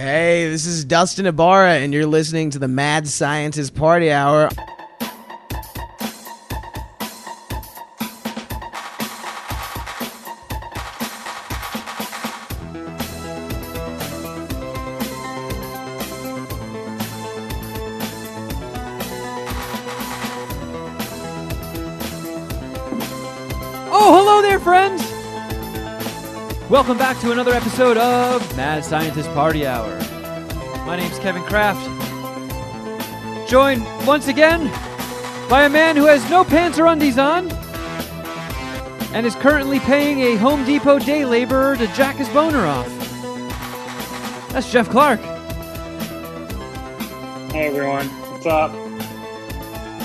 Hey, this is Dustin Ybarra, and you're listening to the Mad Scientist Party Hour. Another episode of Mad Scientist Party Hour. My name's Kevin Kraft. Joined once again by a man who has no pants or undies on and is currently paying a Home Depot day laborer to jack his boner off. That's Jeff Clark. Hey everyone, what's up?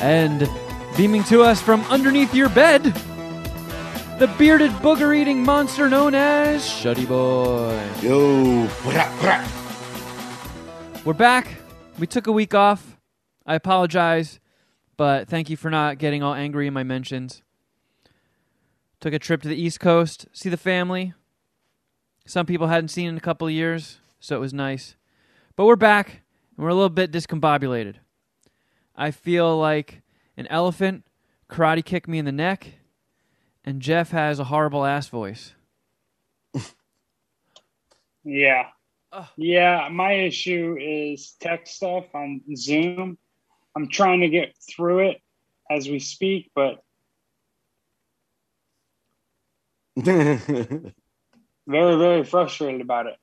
And beaming to us from underneath your bed, the bearded booger eating monster known as Shuddy Boy. Yo, what up, what up? We're back. We took a week off. I apologize, but thank you for not getting all angry in my mentions. Took a trip to the East Coast, see the family. Some people hadn't seen in a couple of years, so it was nice. But we're back, and we're a little bit discombobulated. I feel like an elephant karate kicked me in the neck, and Jeff has a horrible ass voice. Yeah. Ugh. Yeah, my issue is tech stuff on Zoom. I'm trying to get through it as we speak, but very, very frustrated about it.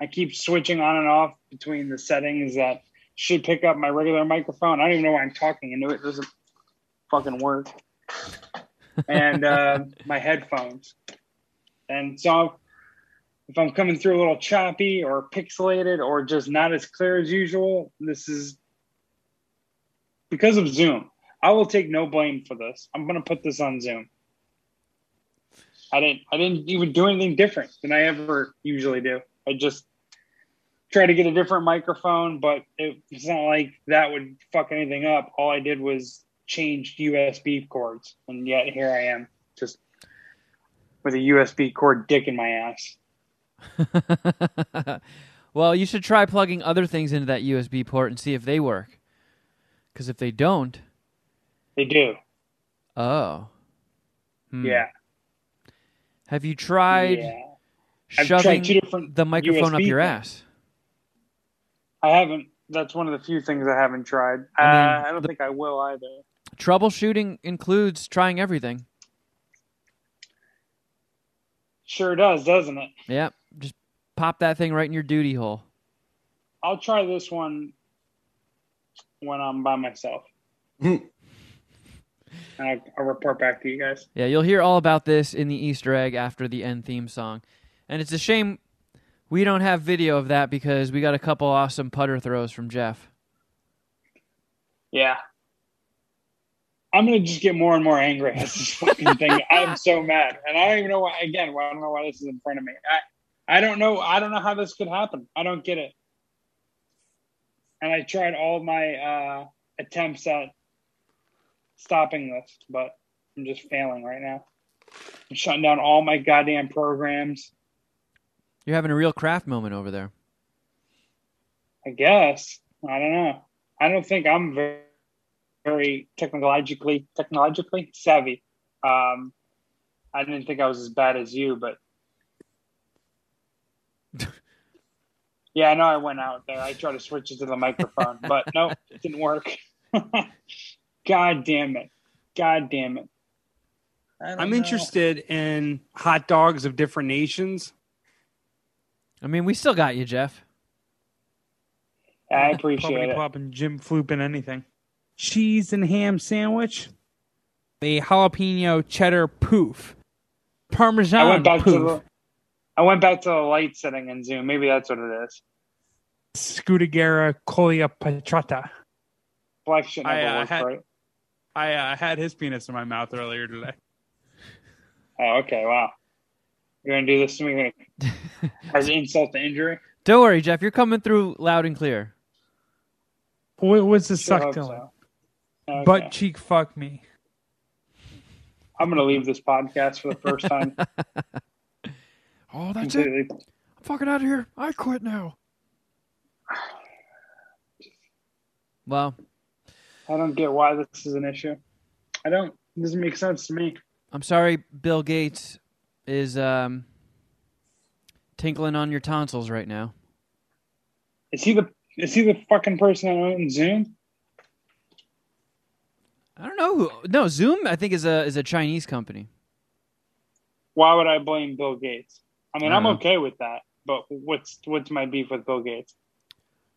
I keep switching on and off between the settings that should pick up my regular microphone. I don't even know why I'm talking into it. It doesn't fucking work. And uh, my headphones. And so if I'm coming through a little choppy or pixelated or just not as clear as usual, this is because of Zoom. I will take no blame for this. I'm going to put this on Zoom. I didn't I didn't even do anything different than I ever usually do. I just try to get a different microphone, but it, it's not like that would fuck anything up. All I did was change USB cords, and yet here I am, just with a USB cord dick in my ass. well, you should try plugging other things into that USB port and see if they work. Because if they don't, They do, oh. Hmm. yeah. Have you tried yeah. Tried shoving different the microphone up your ass? I haven't. That's one of the few things I haven't tried. I mean, uh, I don't the- think I will either. Troubleshooting includes trying everything. Sure does, doesn't it? Yep. Just pop that thing right in your duty hole. I'll try this one when I'm by myself. and I'll, I'll report back to you guys. Yeah, you'll hear all about this in the Easter egg after the end theme song. And it's a shame we don't have video of that because we got a couple awesome putter throws from Jeff. Yeah. I'm gonna just get more and more angry at this fucking thing. I'm so mad, and I don't even know why. Again, I don't know why this is in front of me. I, I don't know. I don't know how this could happen. I don't get it. And I tried all my uh, attempts at stopping this, but I'm just failing right now. I'm shutting down all my goddamn programs. You're having a real Kraft moment over there. I guess. I don't know. I don't think I'm very, very technologically technologically savvy. Um, I didn't think I was as bad as you, but yeah, I know I went out there. I tried to switch it to the microphone, but no, it didn't work. God damn it! God damn it! I'm know. interested in hot dogs of different nations. I mean, we still got you, Jeff. I appreciate Probably it. popping Jim Floop in anything. Cheese and ham sandwich. the jalapeno cheddar poof. Parmesan I went back poof. to the. I went back to the light setting in Zoom. Maybe that's what it is. Scudagera colia patrata. Black shit never I, uh, works, had- right? I uh, had his penis in my mouth earlier today. Oh, okay. Wow. You're gonna do this to me as an insult to injury? Don't worry, Jeff. You're coming through loud and clear. What was the Sure suck hope Dylan? so. Okay. Butt cheek fuck me. I'm gonna leave this podcast for the first time. oh, that's Completely. it. I'm fucking out of here. I quit now. Well, I don't get why this is an issue. I don't. It doesn't make sense to me. I'm sorry, Bill Gates is um, tinkling on your tonsils right now. Is he the is he the fucking person that owns Zoom? I don't know who. No, Zoom. I think is a is a Chinese company. Why would I blame Bill Gates? I mean, I I'm know. okay with that, but what's what's my beef with Bill Gates?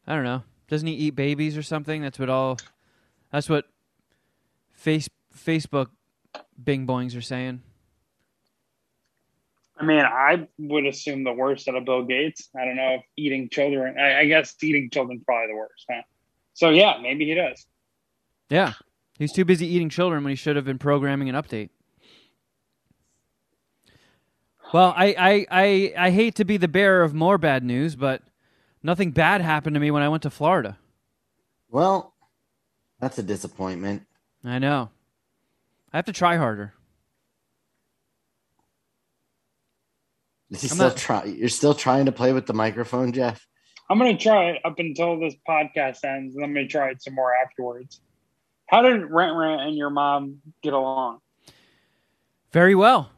I don't know. Doesn't he eat babies or something? That's what all. That's what face Facebook Bing boings are saying. I mean, I would assume the worst out of Bill Gates. I don't know if eating children. I, I guess eating children probably the worst. Huh? So yeah, maybe he does. Yeah, he's too busy eating children when he should have been programming an update. Well, I, I, I, I hate to be the bearer of more bad news, but nothing bad happened to me when I went to Florida. Well, that's a disappointment. I know. I have to try harder. Is he still not- try? You're still trying to play with the microphone, Jeff? I'm gonna try it up until this podcast ends, and I'm gonna try it some more afterwards. How did Rent Rent and your mom get along? Very well.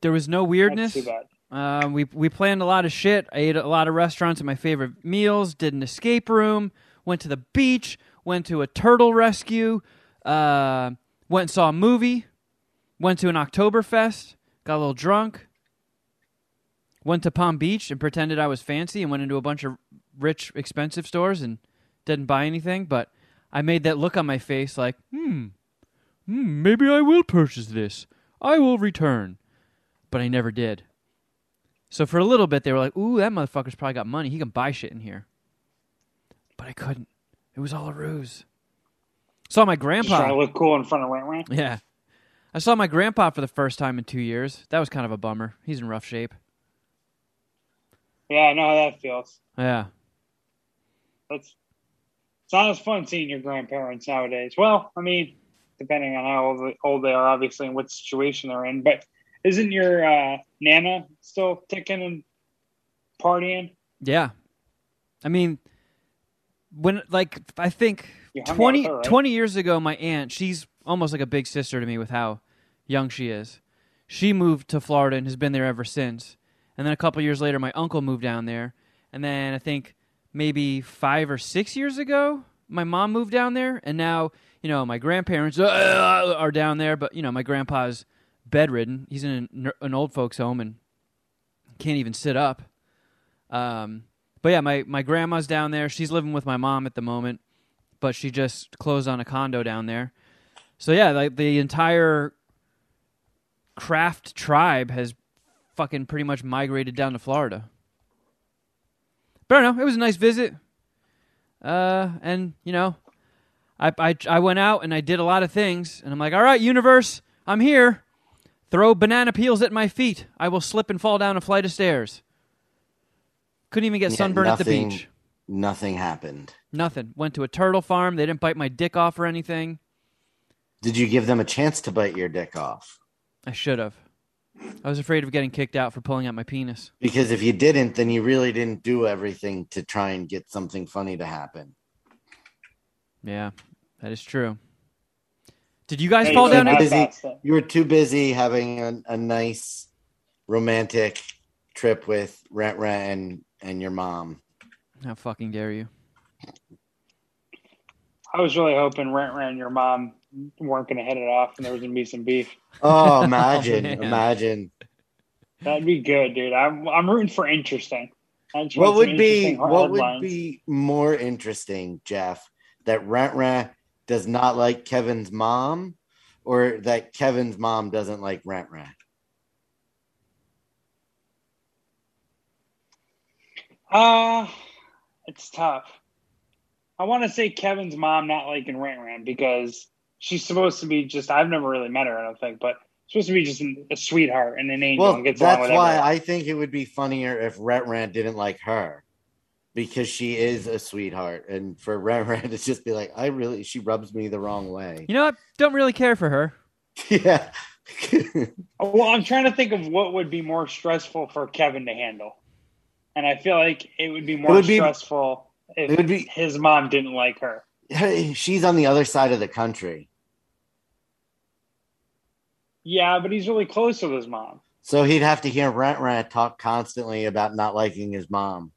There was no weirdness. too bad. Uh, we we planned a lot of shit. I ate a lot of restaurants at my favorite meals. Did an escape room. Went to the beach. Went to a turtle rescue. Uh, went and saw a movie. Went to an Oktoberfest. Got a little drunk. Went to Palm Beach and pretended I was fancy and went into a bunch of rich, expensive stores and didn't buy anything. But I made that look on my face like, hmm, hmm maybe I will purchase this. I will return. But I never did. So for a little bit, they were like, "Ooh, that motherfucker's probably got money. He can buy shit in here." But I couldn't. It was all a ruse. Saw my grandpa. trying to look cool in front of Rent. Yeah, I saw my grandpa for the first time in two years. That was kind of a bummer. He's in rough shape. Yeah, I know how that feels. Yeah, That's it's as fun seeing your grandparents nowadays. Well, I mean, depending on how old, they are, obviously, and what situation they're in. But isn't your uh, nana still ticking and partying? yeah. I mean, when like I think You 20, her, right? 20 years ago, my aunt, she's almost like a big sister to me with how young she is. She moved to Florida and has been there ever since. And then a couple years later, my uncle moved down there. And then I think maybe five or six years ago, my mom moved down there. And now, you know, my grandparents uh, are down there. But, you know, my grandpa's bedridden. He's in an, an old folks' home and can't even sit up. Um, but yeah, my, my grandma's down there. She's living with my mom at the moment but she just closed on a condo down there. So yeah, like the entire Kraft tribe has fucking pretty much migrated down to Florida. But I don't know, it was a nice visit. Uh, and you know, I, I I went out and I did a lot of things, and I'm like, all right, universe, I'm here. Throw banana peels at my feet. I will slip and fall down a flight of stairs. Couldn't even get Yeah, sunburned at the beach. Nothing happened. Nothing. Went to a turtle farm. They didn't bite my dick off or anything. Did you give them a chance to bite your dick off? I should have. I was afraid of getting kicked out for pulling out my penis. Because if you didn't, then you really didn't do everything to try and get something funny to happen. Yeah, that is true. Did you guys Hey, fall so down? now- At, busy. You were too busy having a, a nice romantic trip with Rent Rent and, and your mom. how fucking dare you? I was really hoping Rent Rent and your mom weren't going to head it off, and there was going to be some beef. Oh, imagine, man. imagine. That'd be good, dude. I'm I'm rooting for interesting. What would be interesting what would headlines. be more interesting, Jeff? That Rent Rent does not like Kevin's mom, or that Kevin's mom doesn't like Rent Rent? Uh it's tough. I want to say Kevin's mom not liking Rent Rant because she's supposed to be just. I've never really met her. I don't think, but supposed to be just a sweetheart and an angel Well, and gets that's why everyone. I think it would be funnier if Rent Rant didn't like her. Because she is a sweetheart, and for Rent Rant to just be like, I really, she rubs me the wrong way. You know what? Don't really care for her. yeah, oh, Well, I'm trying to think of what would be more stressful for Kevin to handle, and I feel like it would be more would be- stressful if it would be- his mom didn't like her. Hey, She's on the other side of the country. Yeah, but he's really close with his mom. So he'd have to hear Rent Rant talk constantly about not liking his mom.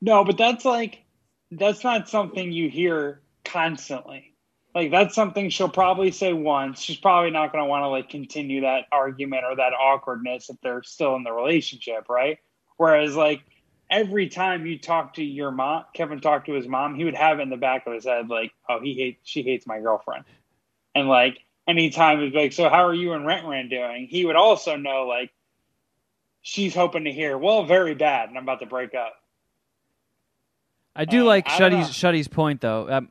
No, but that's like that's not something you hear constantly. Like that's something she'll probably say once. She's probably not going to want to like continue that argument or that awkwardness if they're still in the relationship, right? Whereas like every time you talk to your mom, Kevin talked to his mom, he would have it in the back of his head like, "Oh, he hates she hates my girlfriend," and like anytime he'd be like, "So how are you and Rent Rant doing?" He would also know like she's hoping to hear, "Well, very bad," and I'm about to break up. I do Uh, like I Shuddy's Shuddy's point though. Um,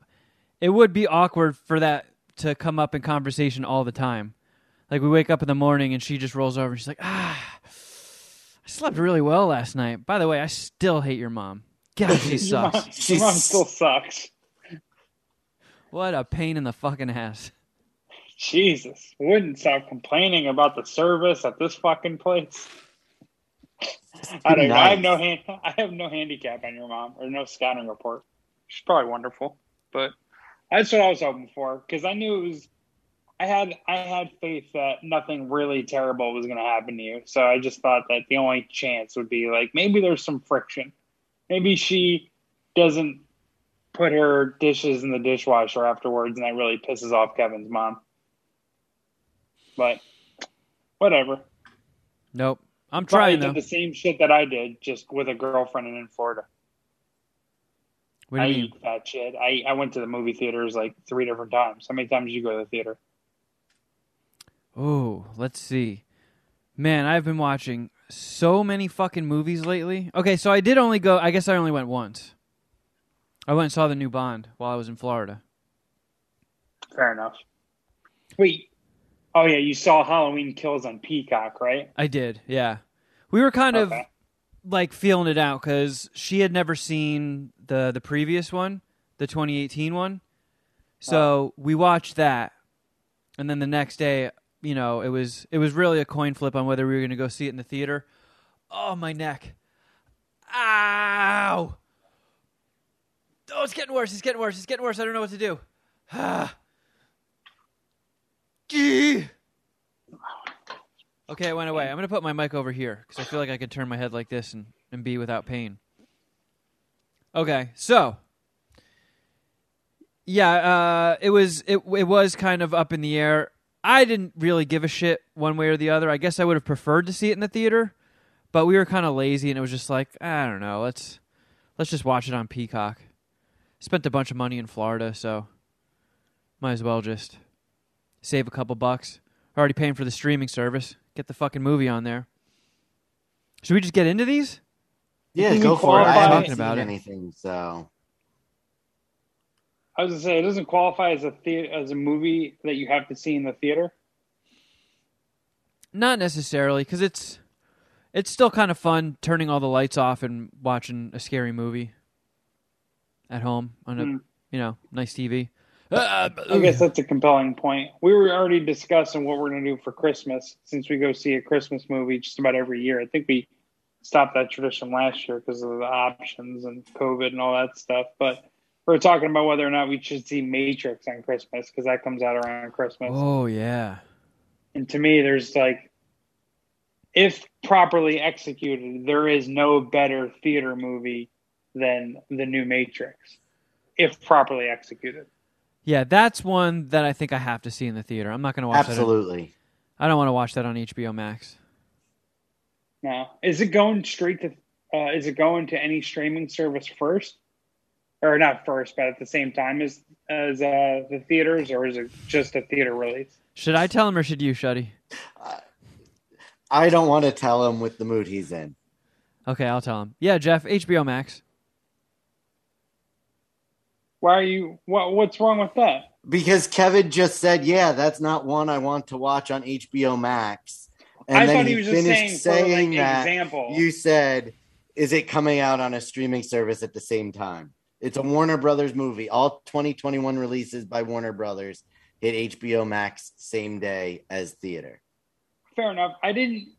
it would be awkward for that to come up in conversation all the time. Like we wake up in the morning and she just rolls over and she's like, "Ah, slept really well last night. By the way, I still hate your mom. God, she Your mom, sucks. your mom still sucks. What a pain in the fucking ass." Jesus, wouldn't stop complaining about the service at this fucking place. I don't. know. I have no hand. I have no handicap on your mom or no scouting report. She's probably wonderful, but that's what I was hoping for because I knew it was. I had I had faith that nothing really terrible was going to happen to you, so I just thought that the only chance would be like maybe there's some friction, maybe she doesn't put her dishes in the dishwasher afterwards, and that really pisses off Kevin's mom. But whatever. Nope. I'm Probably trying did though. the same shit that I did, just with a girlfriend and in Florida. What do I you mean? eat that shit. I, I went to the movie theaters like three different times. How many times did you go to the theater? Oh, let's see. Man, I've been watching so many fucking movies lately. Okay, so I did only go. I guess I only went once. I went and saw the new Bond while I was in Florida. Fair enough. Wait. Oh yeah, you saw Halloween Kills on Peacock, right? I did, yeah. We were kind of like feeling it out because she had never seen the the previous one, the 2018 one. So oh. we watched that, and then the next day, you know, it was it was really a coin flip on whether we were going to go see it in the theater. Oh, my neck! Ow! Oh, it's getting worse. It's getting worse. It's getting worse. I don't know what to do. Gee. Okay, it went away. I'm gonna put my mic over here because I feel like I could turn my head like this and, and be without pain. Okay, so yeah, uh, it was it it was kind of up in the air. I didn't really give a shit one way or the other. I guess I would have preferred to see it in the theater, but we were kind of lazy and it was just like I don't know. Let's let's just watch it on Peacock. Spent a bunch of money in Florida, so might as well just save a couple bucks. Already paying for the streaming service. Get the fucking movie on there. Should we just get into these? Yeah, go for it. I qualify- haven't Talking seen about it. anything, so I was gonna say it doesn't qualify as a the- as a movie that you have to see in the theater. Not necessarily, because it's it's still kind of fun turning all the lights off and watching a scary movie at home on a Hmm. you know nice TV. I guess that's a compelling point. We were already discussing what we're going to do for Christmas since we go see a Christmas movie just about every year. I think we stopped that tradition last year because of the options and COVID and all that stuff. But we are talking about whether or not we should see Matrix on Christmas because that comes out around Christmas. Oh yeah, And to me, there's like, if properly executed, there is no better theater movie than the new Matrix, if properly executed. yeah. That's one that I think I have to see in the theater. I'm not going to watch that. absolutely. On, I don't want to watch that on HBO Max. Now, is it going straight to? Uh, is it going to any streaming service first, or not first, but at the same time as as uh, the theaters, or is it just a theater release? Should I tell him or should you, Shuddy? I don't want to tell him with the mood he's in. Okay, I'll tell him. Yeah, Jeff, HBO Max. Why are you? What What's wrong with that? Because Kevin just said, "Yeah, that's not one I want to watch on HBO Max." And I then thought he was just saying, finished for like saying that. example. You said, "Is it coming out on a streaming service at the same time?" It's a Warner Brothers movie. All 2021 releases by Warner Brothers hit HBO Max same day as theater. Fair enough. I didn't.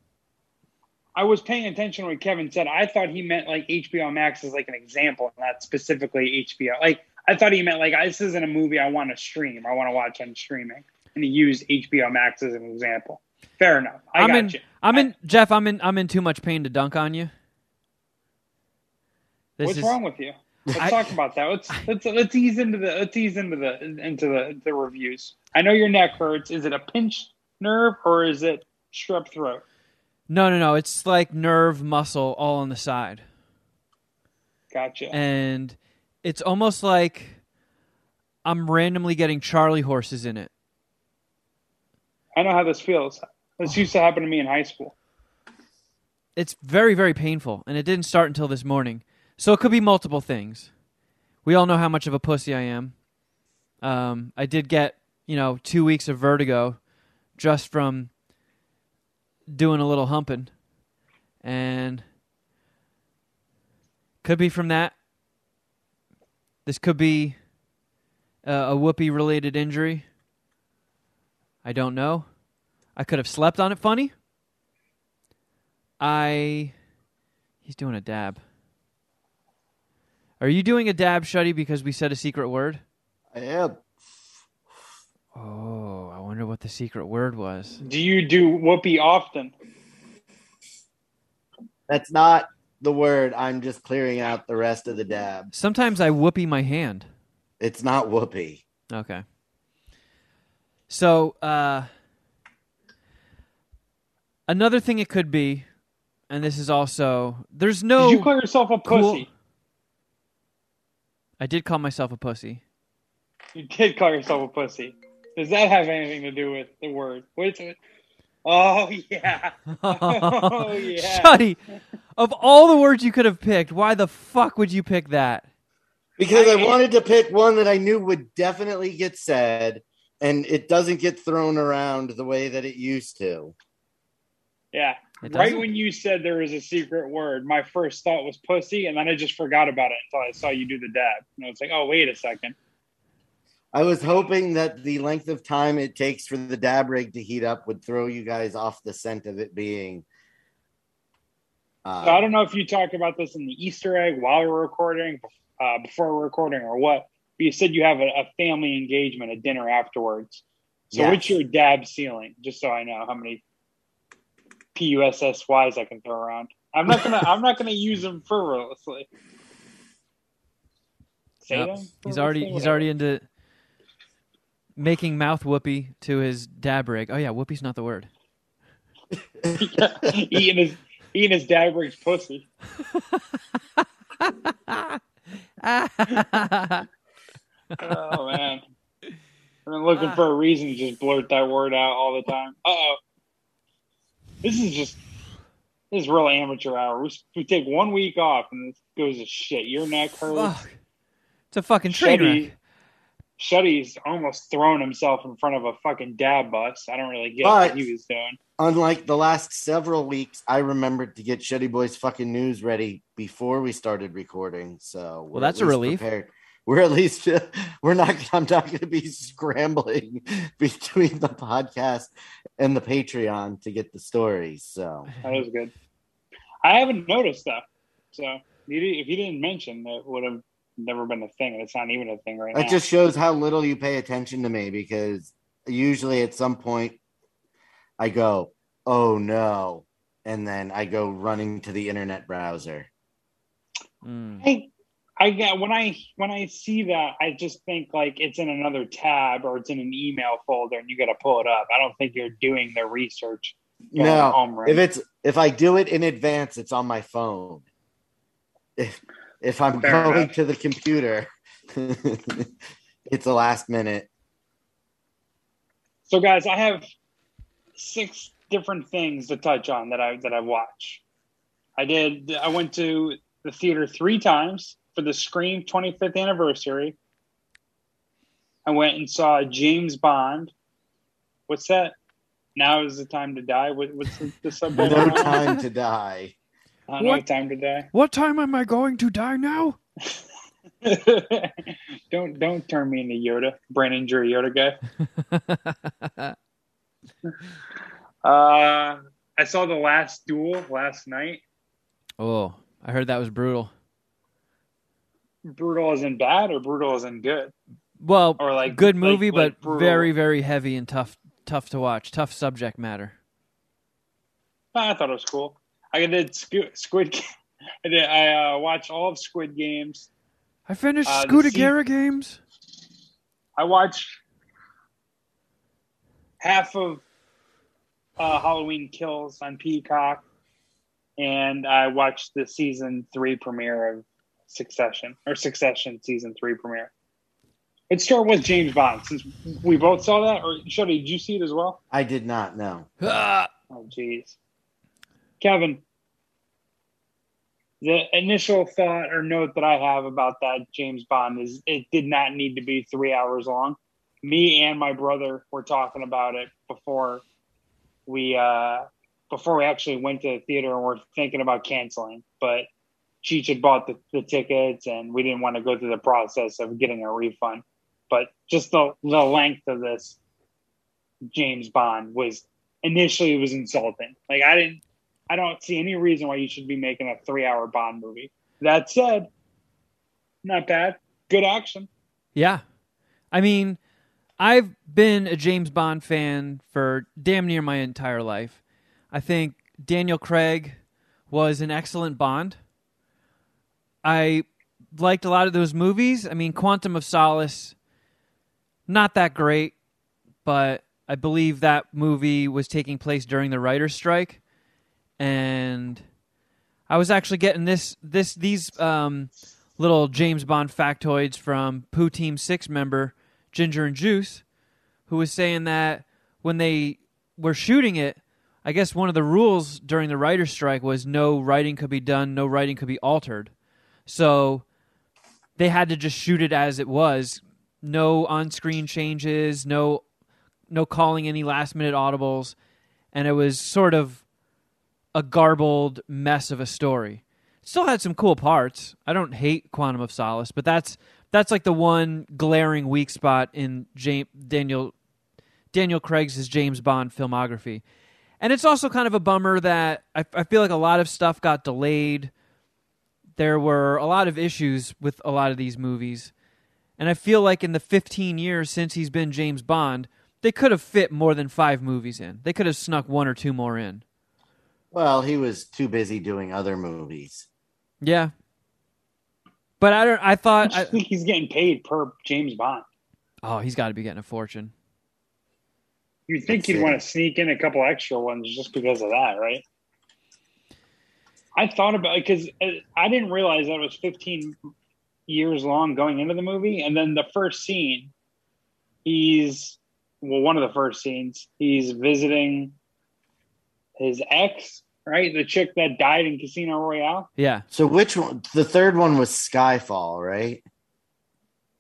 I was paying attention to what Kevin said. I thought he meant like HBO Max as like an example, not specifically HBO. Like I thought he meant like this isn't a movie I want to stream. I want to watch on streaming, and he used HBO Max as an example. Fair enough. I I'm got in. you. I'm in. Jeff, I'm in. I'm in too much pain to dunk on you. This What's is. wrong with you? Let's I- talk about that. Let's let's let's ease into the let's ease into the into the the reviews. I know your neck hurts. Is it a pinched nerve or is it strep throat? No, no, no. It's like nerve, muscle, all on the side, Gotcha. and it's almost like I'm randomly getting Charlie horses in it. I know how this feels. This used to happen to me in high school. It's very, very painful, and it didn't start until this morning. So it could be multiple things. We all know how much of a pussy I am. Um, I did get, you know, two weeks of vertigo just from doing a little humping, and could be from that. This could be uh, a whoopee related injury. I don't know. I could have slept on it funny. I. He's doing a dab. Are you doing a dab, Shuddy, because we said a secret word? I am. Oh, I wonder what the secret word was. Do you do whoopee often? That's not the word. I'm just clearing out the rest of the dab. Sometimes I whoopee my hand. It's not whoopee. Okay. So, uh, another thing it could be, and this is also there's no. Did you call yourself a cool- pussy? I did call myself a pussy. You did call yourself a pussy. Does that have anything to do with the word? Wait a minute. Oh yeah. Oh, yeah. Shuddy, of all the words you could have picked, why the fuck would you pick that? Because I I- wanted to pick one that I knew would definitely get said, and it doesn't get thrown around the way that it used to. Yeah. It Right when you said there was a secret word, my first thought was pussy, and then I just forgot about it until I saw you do the dab. And I was like, oh, wait a second. I was hoping that the length of time it takes for the dab rig to heat up would throw you guys off the scent of it being. Uh, So I don't know if you talked about this in the Easter egg while we're recording, uh, before we're recording, or what. But you said you have a, a family engagement, a dinner afterwards. So Yes. what's your dab ceiling? Just so I know how many PUSSYs I can throw around. I'm not gonna. I'm not gonna use them frivolously. Say Nope. them He's already he's already into making mouth whoopee to his dab rig. Oh yeah, whoopee's not the word. eating his eating his dab rig's pussy. Oh man, I'm looking for a reason to just blurt that word out all the time. Uh oh, this is just this is real amateur hour. We, we take one week off and it goes to shit. Your neck hurts. Fuck. It's a fucking train Shuddy, wreck. Shuddy's almost thrown himself in front of a fucking dab bus. I don't really get But- what he was doing. Unlike the last several weeks, I remembered to get Shitty Boys fucking news ready before we started recording. So we're that's a relief. Prepared. We're at least we're not. I'm not going to be scrambling between the podcast and the Patreon to get the stories. So That was good. I haven't noticed that. So if you didn't mention, that would have never been a thing. It's not even a thing right that now. just shows how little you pay attention to me because usually at some point I go, "Oh no," and then I go running to the internet browser. Mm. I, I get when I when I see that, I just think like it's in another tab or it's in an email folder, and you got to pull it up. I don't think you're doing the research. No, home right if it's if I do it in advance, it's on my phone. If if I'm Fair going enough. to the computer, it's a last minute. So, guys, I have six different things to touch on that I that I watch. I did. I went to the theater three times for the Scream 25th anniversary. I went and saw James Bond. What's that? Now is the time to die. What, what's the, the subtitle? No time to die. Uh, no What? time to die. What time am I going to die now? don't don't turn me into Yoda, brain injury Yoda guy. Uh, I saw the last duel last night. oh, I heard that was brutal. Brutal as in bad or brutal as in good? Well, Or like good movie, like but brutal- very, very heavy and tough, tough to watch. Tough subject matter. I thought it was cool. I did Squid. Squid I did. I uh, watched all of Squid Games. I finished Uh, games. I watched half of uh, Halloween Kills on Peacock, and I watched the season three premiere of Succession or Succession season three premiere. Let's start with James Bond since we both saw that. Or Shuddy, did you see it as well? I did not No. Ah, Oh, jeez. Kevin, the initial thought or note that I have about that James Bond is it did not need to be three hours long. Me and my brother were talking about it before we uh before we actually went to the theater and we're thinking about canceling. But Cheech had bought the, the tickets and we didn't want to go through the process of getting a refund. But just the the length of this James Bond was initially it was insulting. Like I didn't I don't see any reason why you should be making a three hour Bond movie. That said, not bad. Good action. Yeah. I mean, I've been a James Bond fan for damn near my entire life. I think Daniel Craig was an excellent Bond. I liked a lot of those movies. I mean, Quantum of Solace, not that great, but I believe that movie was taking place during the writer's strike. And I was actually getting this this these um, little James Bond factoids from Pooh Team 6 member Ginger and Juice, who was saying that when they were shooting it, I guess one of the rules during the writer's strike was no writing could be done, no writing could be altered. So they had to just shoot it as it was. No on-screen changes, no no calling any last-minute audibles, and it was sort of a garbled mess of a story still had some cool parts. I don't hate Quantum of Solace, but that's that's like the one glaring weak spot in James, Daniel Daniel Craig's James Bond filmography. And it's also kind of a bummer that I, I feel like a lot of stuff got delayed. There were a lot of issues with a lot of these movies. And I feel like in the 15 years since he's been James Bond, they could have fit more than five movies in. They could have snuck one or two more in. Well, he was too busy doing other movies. Yeah. But I don't. I I thought. I, think he's getting paid per James Bond. oh, he's got to be getting a fortune. You'd think That's you'd it. want to sneak in a couple extra ones just because of that, right? I thought about it because uh, I didn't realize that it was 15 years long going into the movie. And then the first scene, he's, well, one of the first scenes, he's visiting his ex, right? The chick that died in Casino Royale. Yeah. So which one? The third one was Skyfall, right?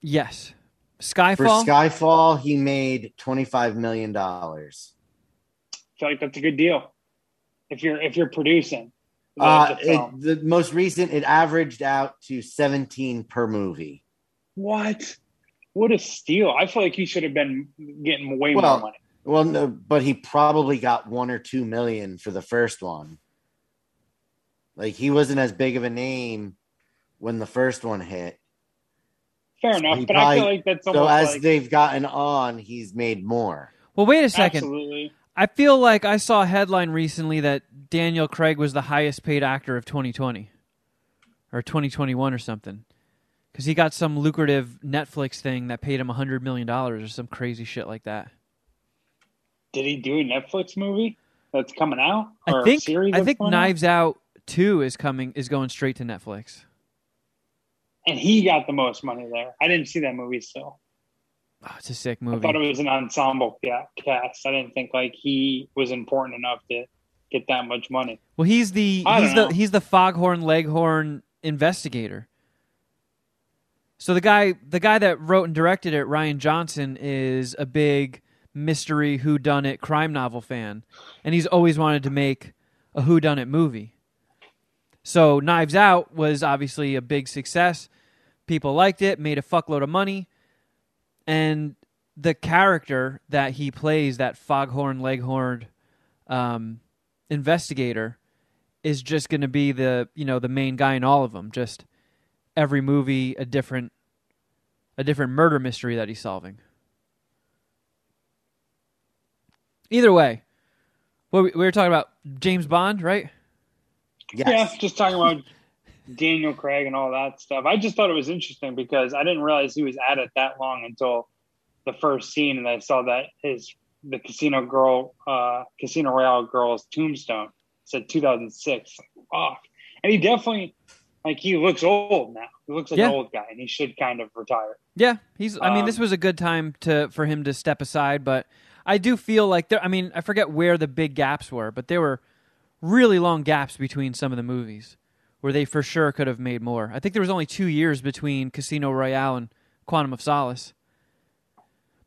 Yes. Skyfall? For Skyfall. Skyfall, he made twenty five million dollars. I feel like that's a good deal. If you're, if you're producing. The- Uh, the it, the most recent, it averaged out to seventeen per movie. What? What a steal! I feel like he should have been getting way Well, more money. Well, no, but he probably got one or two million for the first one. Like he wasn't as big of a name when the first one hit. Fair so enough, he but I feel like that's So as like they've gotten on, he's made more. well, wait a second. absolutely. I feel like I saw a headline recently that Daniel Craig was the highest paid actor of 2020 or 2021 or something. Because he got some lucrative Netflix thing that paid him $100 million or some crazy shit like that. Did he do a Netflix movie that's coming out? Or I think I think out? Knives Out 2 is coming is going straight to Netflix. and he got the most money there. I didn't see that movie still. Oh, it's a sick movie. I thought it was an ensemble ca- cast. I didn't think like he was important enough to get that much money. Well, he's the I he's the know. he's the foghorn leghorn investigator. So the guy the guy that wrote and directed it, Rian Johnson, is a big mystery whodunit crime novel fan, and he's always wanted to make a whodunit movie. So Knives Out was obviously a big success. People liked it, made a fuckload of money, and the character that he plays, that foghorn leghorn um, investigator is just going to be the you know the main guy in all of them just every movie a different a different murder mystery that he's solving. Either way, what we, we were talking about James Bond, right? Yes. Yeah, just talking about Daniel Craig and all that stuff. I just thought it was interesting because I didn't realize he was at it that long until the first scene, and I saw that his the Casino Girl, uh, Casino Royale girl's tombstone said 2006. Fuck, and he definitely like he looks old now. He looks like Yeah. an old guy, and he should kind of retire. Yeah, he's. I mean, Um, this was a good time to for him to step aside, but I do feel like there. I mean, I forget where the big gaps were, but there were really long gaps between some of the movies where they for sure could have made more. I think there was only two years between Casino Royale and Quantum of Solace.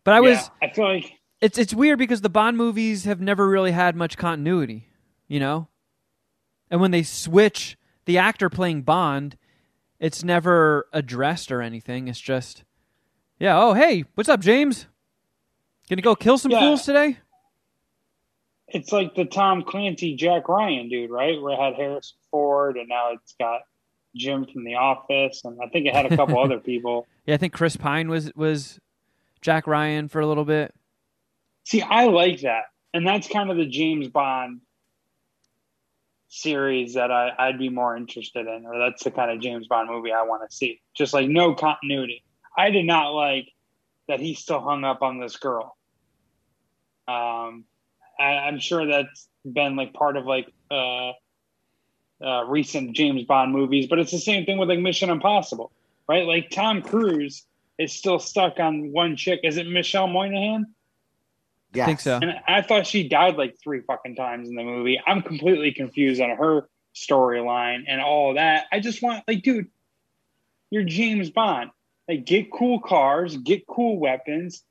But I was. Yeah, I feel like It's it's weird because the Bond movies have never really had much continuity, you know. And when they switch the actor playing Bond, it's never addressed or anything. It's just, yeah. Oh, hey, what's up, James? Gonna go kill some Yeah. fools today? It's like the Tom Clancy Jack Ryan dude, right? Where it had Harrison Ford, and now it's got Jim from The Office, and I think it had a couple other people. Yeah, I think Chris Pine was was Jack Ryan for a little bit. See, I like that, and that's kind of the James Bond series that I, I'd be more interested in, or that's the kind of James Bond movie I want to see. Just like no continuity. I did not like that he still hung up on this girl. Um, I, I'm sure that's been like part of like uh, uh, recent James Bond movies, but it's the same thing with like Mission Impossible, right? Like Tom Cruise is still stuck on one chick. Is it Michelle Monaghan? Yeah, I think so. And I thought she died like three fucking times in the movie. I'm completely confused on her storyline and all that. I just want, like, dude, you're James Bond. Like, get cool cars, get cool weapons,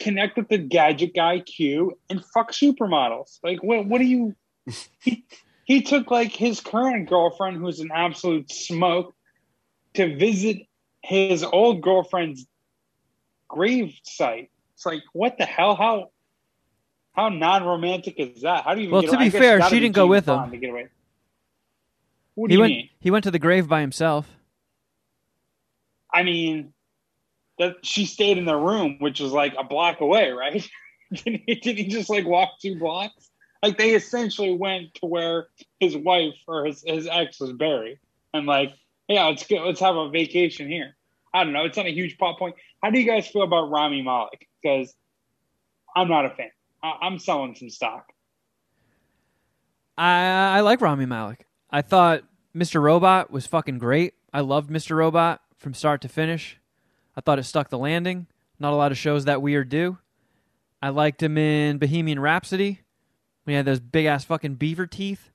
connect with the gadget guy Q, and fuck supermodels. Like, what? What do you? He, he took like his current girlfriend, who's an absolute smoke, to visit his old girlfriend's grave site. It's like, what the hell? How? How non-romantic is that? How do you? even Well, to away? be fair, she didn't go James with him. To get away. What do he you went mean? he went to the grave by himself. I mean, that she stayed in the room, which was like a block away, right? did, he, did he just like walk two blocks? Like they essentially went to where his wife or his, his ex was buried, and like, yeah, let's go, let's have a vacation here. I don't know. It's not a huge plot point. How do you guys feel about Rami Malek? Because I'm not a fan. I, I'm selling some stock. I I like Rami Malek. I thought Mr. Robot was fucking great. I loved Mr. Robot from start to finish. I thought it stuck the landing. Not a lot of shows that weird do. I liked him in Bohemian Rhapsody when he had those big ass fucking beaver teeth.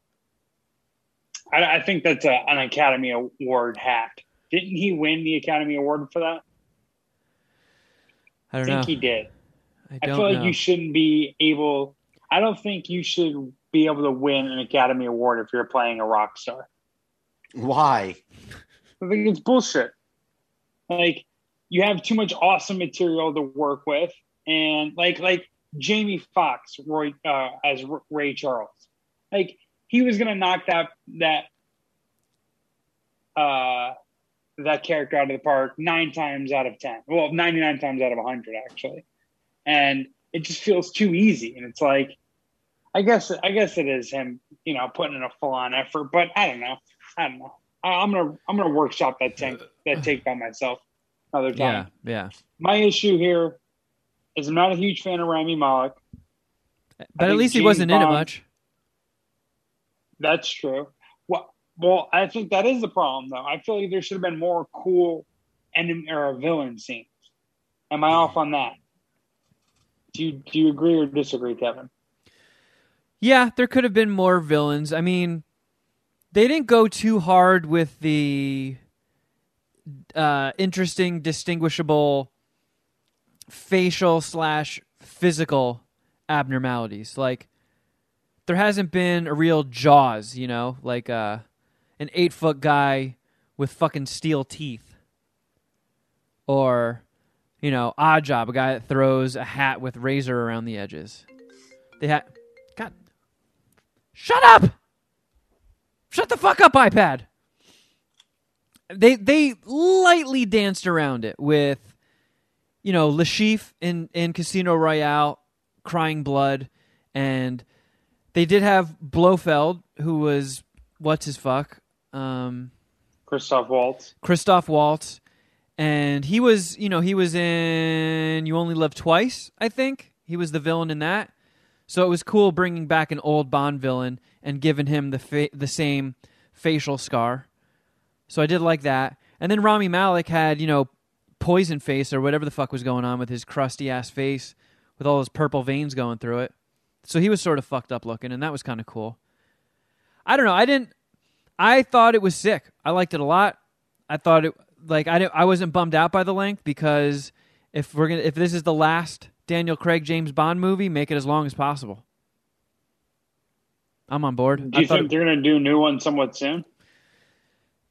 I, I think that's a, an Academy Award hack. Didn't he win the Academy Award for that? I I don't think know. he did. I I don't feel like you shouldn't be able. I don't think you should be able to win an Academy Award if you're playing a rock star. Why? I think it's bullshit. Like you have too much awesome material to work with, and like like Jamie Foxx, Roy uh, as Ray Charles, like he was gonna knock that that uh that character out of the park nine times out of ten. Well, ninety nine times out of hundred actually, and it just feels too easy. And it's like, I guess I guess it is him, you know, putting in a full on effort. But I don't know. I don't know. I, I'm gonna I'm gonna workshop that tank that take by myself another time. yeah, yeah. My issue here is I'm not a huge fan of Rami Malek. But at least he wasn't in it much. That's true. Well, well, I think that is the problem, though. I feel like there should have been more cool enemy or villain scenes. Am I off on that? Do you do you agree or disagree, Kevin? Yeah, there could have been more villains. I mean, they didn't go too hard with the uh, interesting, distinguishable facial slash physical abnormalities. Like, there hasn't been a real Jaws, you know, like uh, an eight foot guy with fucking steel teeth, or you know, odd job, a guy that throws a hat with razor around the edges. They had, God, shut up! Shut the fuck up, iPad. They they lightly danced around it with, you know, Le Chiffre in in Casino Royale, crying blood, and they did have Blofeld, who was what's his fuck, um, Christoph Waltz. Christoph Waltz, and he was, you know, he was in You Only Live Twice, I think. He was the villain in that. So it was cool bringing back an old Bond villain and giving him the fa- the same facial scar. So I did like that. And then Rami Malek had, you know, poison face or whatever the fuck was going on with his crusty ass face with all those purple veins going through it. So he was sort of fucked up looking and that was kind of cool. I don't know. I didn't I thought it was sick. I liked it a lot. I thought it like I didn't, I wasn't bummed out by the length because if we're going to if this is the last Daniel Craig James Bond movie, make it as long as possible. I'm on board. Do you think it- they're to do a new one somewhat soon?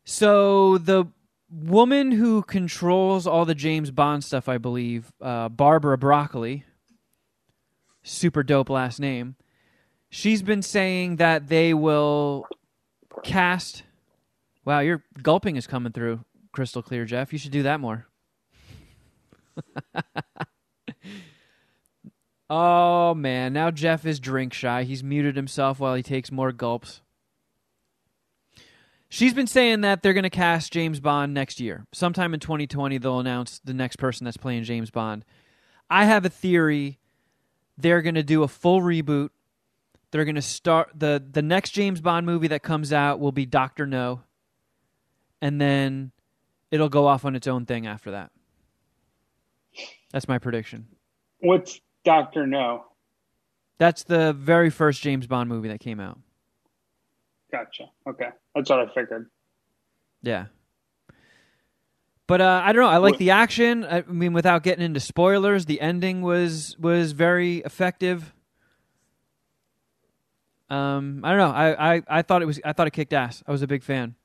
So the woman who controls all the James Bond stuff, I believe, uh, Barbara Broccoli, super dope last name. She's been saying that they will cast. Wow, your gulping is coming through crystal clear, Jeff. You should do that more. oh man, now Jeff is drink shy. He's muted himself while he takes more gulps. She's been saying that they're going to cast James Bond next year. Sometime in 2020, they'll announce the next person that's playing James Bond. I have a theory they're going to do a full reboot. They're going to start the the next James Bond movie that comes out will be Doctor No, and then it'll go off on its own thing after that. That's my prediction. What's Doctor No? That's the very first James Bond movie that came out. Gotcha. Okay, that's what I figured. Yeah. But uh, I don't know. I like the action. I mean, without getting into spoilers, the ending was was very effective. Um, I don't know. I, I, I thought it was. I thought it kicked ass. I was a big fan.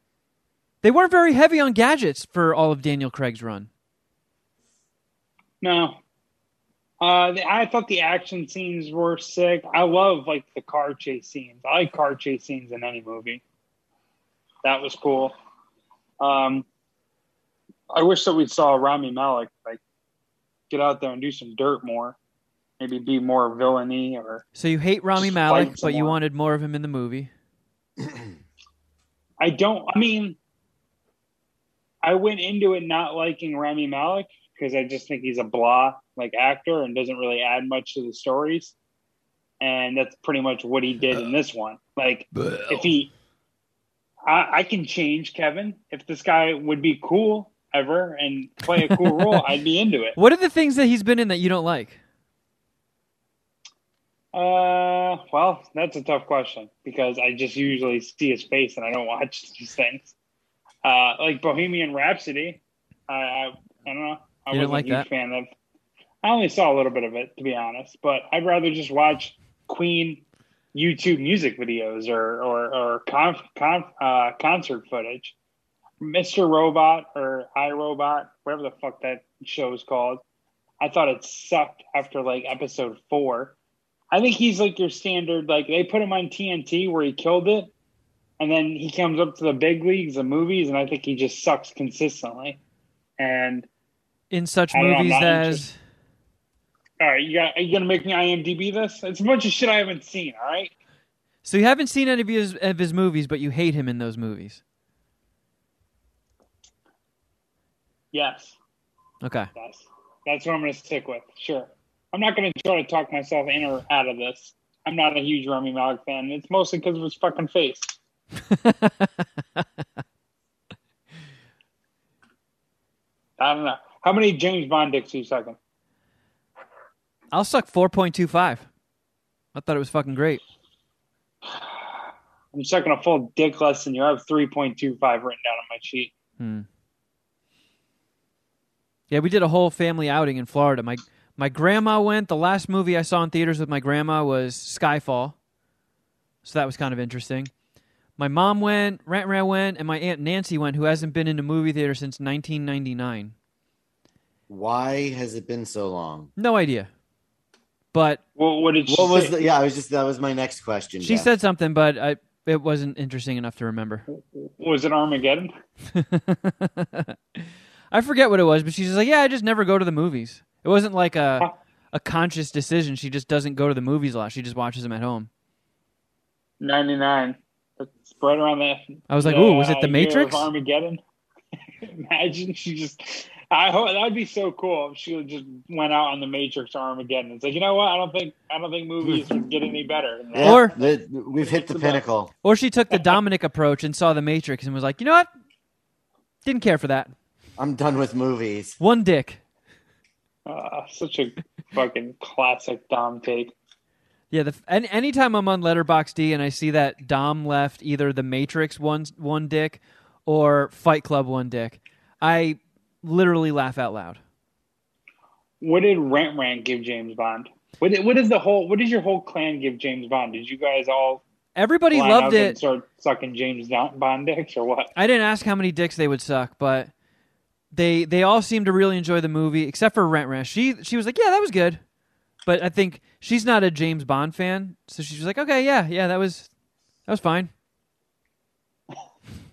They weren't very heavy on gadgets for all of Daniel Craig's run. No. Uh, the, I thought the action scenes were sick. I love like the car chase scenes. I like car chase scenes in any movie. That was cool. Um, I wish that we saw Rami Malek like get out there and do some dirt more. Maybe be more villainy or So you hate Rami Malek, but you wanted more of him in the movie. I don't. I mean, I went into it not liking Rami Malek because I just think he's a blah like actor and doesn't really add much to the stories. And that's pretty much what he did in this one. Like, if he, I, I can change Kevin. If this guy would be cool ever and play a cool role, I'd be into it. What are the things that he's been in that you don't like? Uh, well, that's a tough question because I just usually see his face and I don't watch these things. Uh, like Bohemian Rhapsody, I I, I don't know. I You wasn't didn't like a huge that? fan of. I only saw a little bit of it to be honest, but I'd rather just watch Queen YouTube music videos or or or con, con, uh, concert footage. Mr. Robot or iRobot, whatever the fuck that show is called. I thought it sucked after like episode four. I think he's like your standard. Like they put him on TNT where he killed it, and then he comes up to the big leagues of movies, and I think he just sucks consistently. And In such don't know, movies as. All right, you got are you gonna make me IMDb this? It's a bunch of shit I haven't seen. All right, so you haven't seen any of his of his movies, but you hate him in those movies. yes, Okay. yes, that's what I'm gonna stick with. Sure, I'm not gonna try to talk myself in or out of this. I'm not a huge Rami Malek fan. It's mostly because of his fucking face. I don't know. How many James Bond dicks are you sucking? I'll suck four point two five. I thought it was fucking great. I'm sucking a full dick less than you. I have 3.25 written down on my sheet. Hmm. Yeah, we did a whole family outing in Florida. My my grandma went. The last movie I saw in theaters with my grandma was Skyfall, so that was kind of interesting. My mom went, Rant Rant went, and my aunt Nancy went, who hasn't been in a movie theater since 1999. Why has it been so long? No idea, but Well, what did she What was say? the? Yeah, I was just that was my next question. she Jeff. said something. But I it wasn't interesting enough to remember. Was it Armageddon? I forget what it was, but she's just like, yeah, I just never go to the movies. It wasn't like a a conscious decision. She just doesn't go to the movies a lot. She just watches them at home. 99. That's right around that. I was like, ooh, was it The uh, year of Matrix? Armageddon. Imagine she just. I hope that'd be so cool if she just went out on the Matrix or Armageddon. It's like you know what? I don't think I don't think movies would get any better. Yeah, Or- the, we've hit It's the, the best. pinnacle. Or she took the Dominic approach and saw the Matrix and was like, you know what? Didn't care for that. I'm done with movies. One dick. Uh, such a fucking classic Dom take. Yeah, the any anytime I'm on Letterboxd and I see that Dom left either the Matrix one one dick or Fight Club one dick, I literally laugh out loud. What did Rent Rant give James Bond? What did, what is the whole? What does your whole clan give James Bond? Did you guys all Everybody loved it. start sucking James Bond dicks or what? I didn't ask how many dicks they would suck, but they they all seemed to really enjoy the movie, except for Rent Rant. She she was like, yeah, that was good, but I think she's not a James Bond fan, so she's like, okay, yeah, yeah, that was that was fine.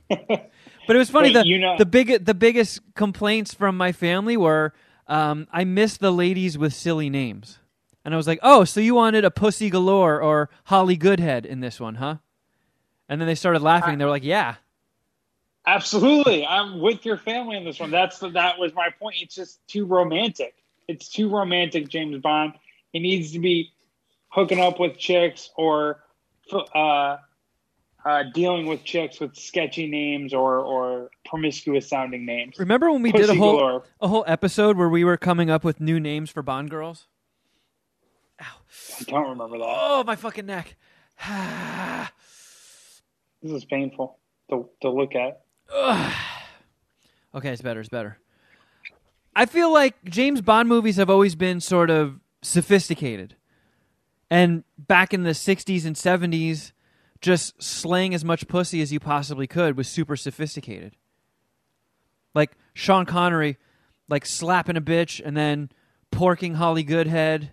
but it was funny. Wait, the you know- the big the biggest complaints from my family were um, I missed the ladies with silly names, and I was like, oh, so you wanted a Pussy Galore or Holly Goodhead in this one, huh? And then they started laughing. They were like, yeah. Absolutely, I'm with your family in this one. That's that was my point. It's just too romantic. It's too romantic, James Bond. He needs to be hooking up with chicks or uh, uh, dealing with chicks with sketchy names or or promiscuous sounding names. Remember when we did a whole galore. a whole episode where we were coming up with new names for Bond girls? Ow. I don't remember that. Oh, my fucking neck. This is painful to to look at. okay, it's better. It's better. I feel like James Bond movies have always been sort of sophisticated. And back in the 60s and 70s, just slaying as much pussy as you possibly could was super sophisticated. Like Sean Connery, like slapping a bitch and then porking Holly Goodhead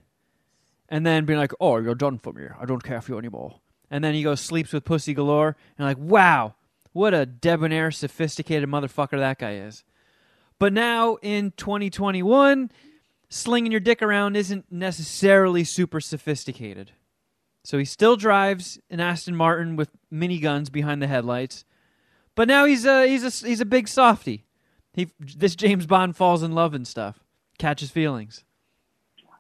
and then being like, oh, you're done for me. I don't care for you anymore. And then he goes sleeps with pussy galore and like, wow, what a debonair, sophisticated motherfucker that guy is. But now in 2021, slinging your dick around isn't necessarily super sophisticated. So he still drives an Aston Martin with miniguns behind the headlights. But now he's a he's a he's a big softy. He this James Bond falls in love and stuff, catches feelings.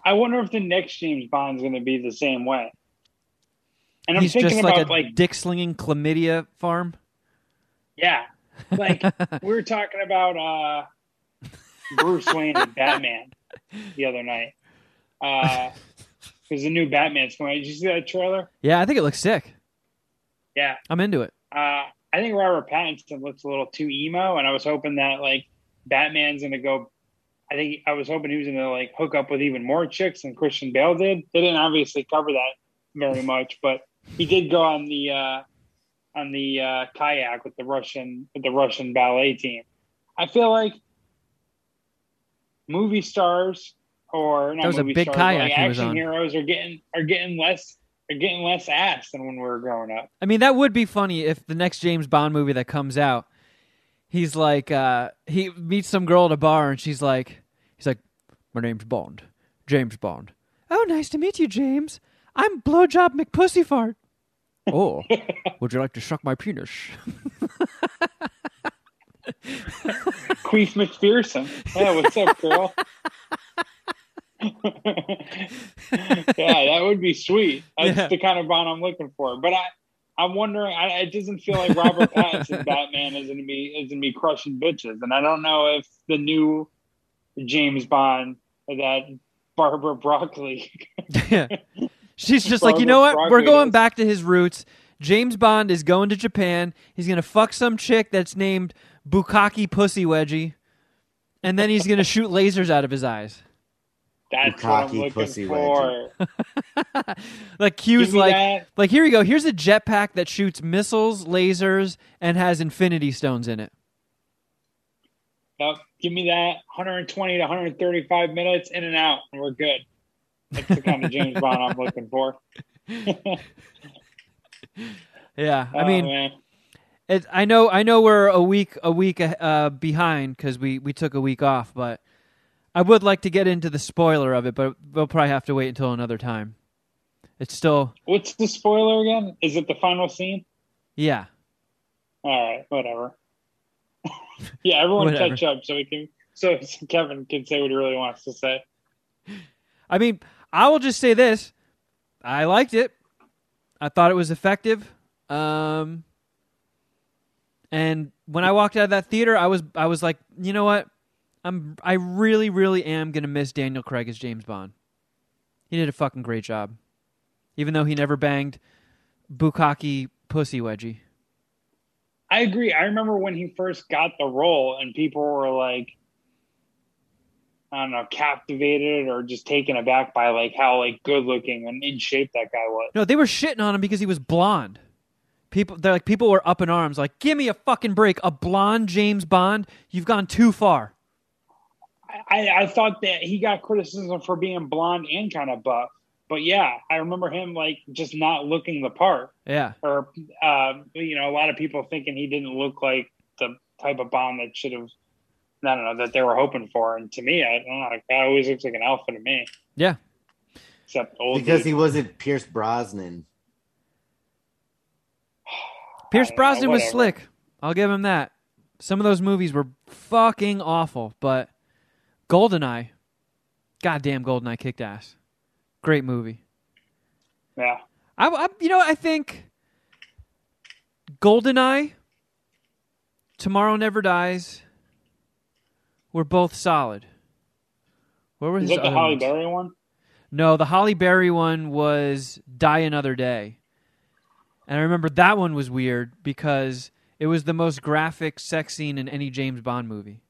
I wonder if the next James Bond's going to be the same way. And I'm he's thinking just about like a like dick slinging chlamydia farm. Yeah. Like we were talking about uh Bruce Wayne and Batman the other night. Uh because the new Batman's coming out. Did you see that trailer? Yeah, I think it looks sick. Yeah. I'm into it. Uh I think Robert Pattinson looks a little too emo and I was hoping that like Batman's gonna go I think I was hoping he was gonna like hook up with even more chicks than Christian Bale did. They didn't obviously cover that very much, but he did go on the uh on the uh, kayak with the Russian with the Russian ballet team. I feel like movie stars or not That was a big stars, kayak like action on. heroes are getting are getting less are getting less ass than when we were growing up. I mean, that would be funny if the next James Bond movie that comes out, he's like, uh, he meets some girl at a bar and she's like, he's like, my name's Bond, James Bond. Oh, nice to meet you, James. I'm Blowjob McPussyfart. Oh, would you like to suck my penis? Queef McPherson. Yeah, what's up, girl? yeah, that would be sweet. That's Yeah. the kind of Bond I'm looking for. But I, I'm wondering. I, it doesn't feel like Robert Pattinson Batman is to be is to be crushing bitches, and I don't know if the new James Bond that Barbara Broccoli. yeah. She's just like, you know what? Barbara We're going Broccoli back to his roots. James Bond is going to Japan. He's going to fuck some chick that's named Bukaki Pussy Wedgie. And then he's going to shoot lasers out of his eyes. That's what I'm looking pussy for. Like Give Q's like that. like here you go. Here's a jetpack that shoots missiles, lasers, and has infinity stones in it. Yep. Give me that 120 to 135 minutes in and out, and we're good. That's the kind of James Bond I'm looking for. Yeah, I Oh, mean, man. it, I know, I know, we're a week, a week uh, behind because we we took a week off, but I would like to get into the spoiler of it, but we'll probably have to wait until another time. It's still, what's the spoiler again? Is it the final scene? yeah, All right, whatever. yeah, everyone Whatever. catch up so we can so Kevin can say what he really wants to say. I mean, I will just say this: I liked it. I thought it was effective. Um, and when I walked out of that theater, I was I was like, you know what? I'm I really really am gonna miss Daniel Craig as James Bond. He did a fucking great job, even though he never banged Bukaki pussy wedgie. I agree. I remember when he first got the role and people were like I don't know, captivated or just taken aback by like how like good looking and in shape that guy was. No, they were shitting on him because he was blonde. People, they're like people were up in arms, like, "Give me a fucking break! A blonde James Bond? You've gone too far." I, I thought that he got criticism for being blonde and kind of buff. But yeah, I remember him like just not looking the part. Yeah, Or uh, you know, a lot of people thinking he didn't look like the type of Bond that should have I don't know, that they were hoping for. And to me, I don't know, that guy always looks like an alpha to me. yeah. Except old because dude. he wasn't Pierce Brosnan. Pierce I don't know, Brosnan was slick. I'll give him that. Some of those movies were fucking awful, but Goldeneye, goddamn Goldeneye kicked ass. Great movie. Yeah. I, I you know, I think Goldeneye, Tomorrow Never Dies, were both solid. Where were Is that the Halle ones? Berry one? No, the Halle Berry one was Die Another Day. And I remember that one was weird because it was the most graphic sex scene in any James Bond movie.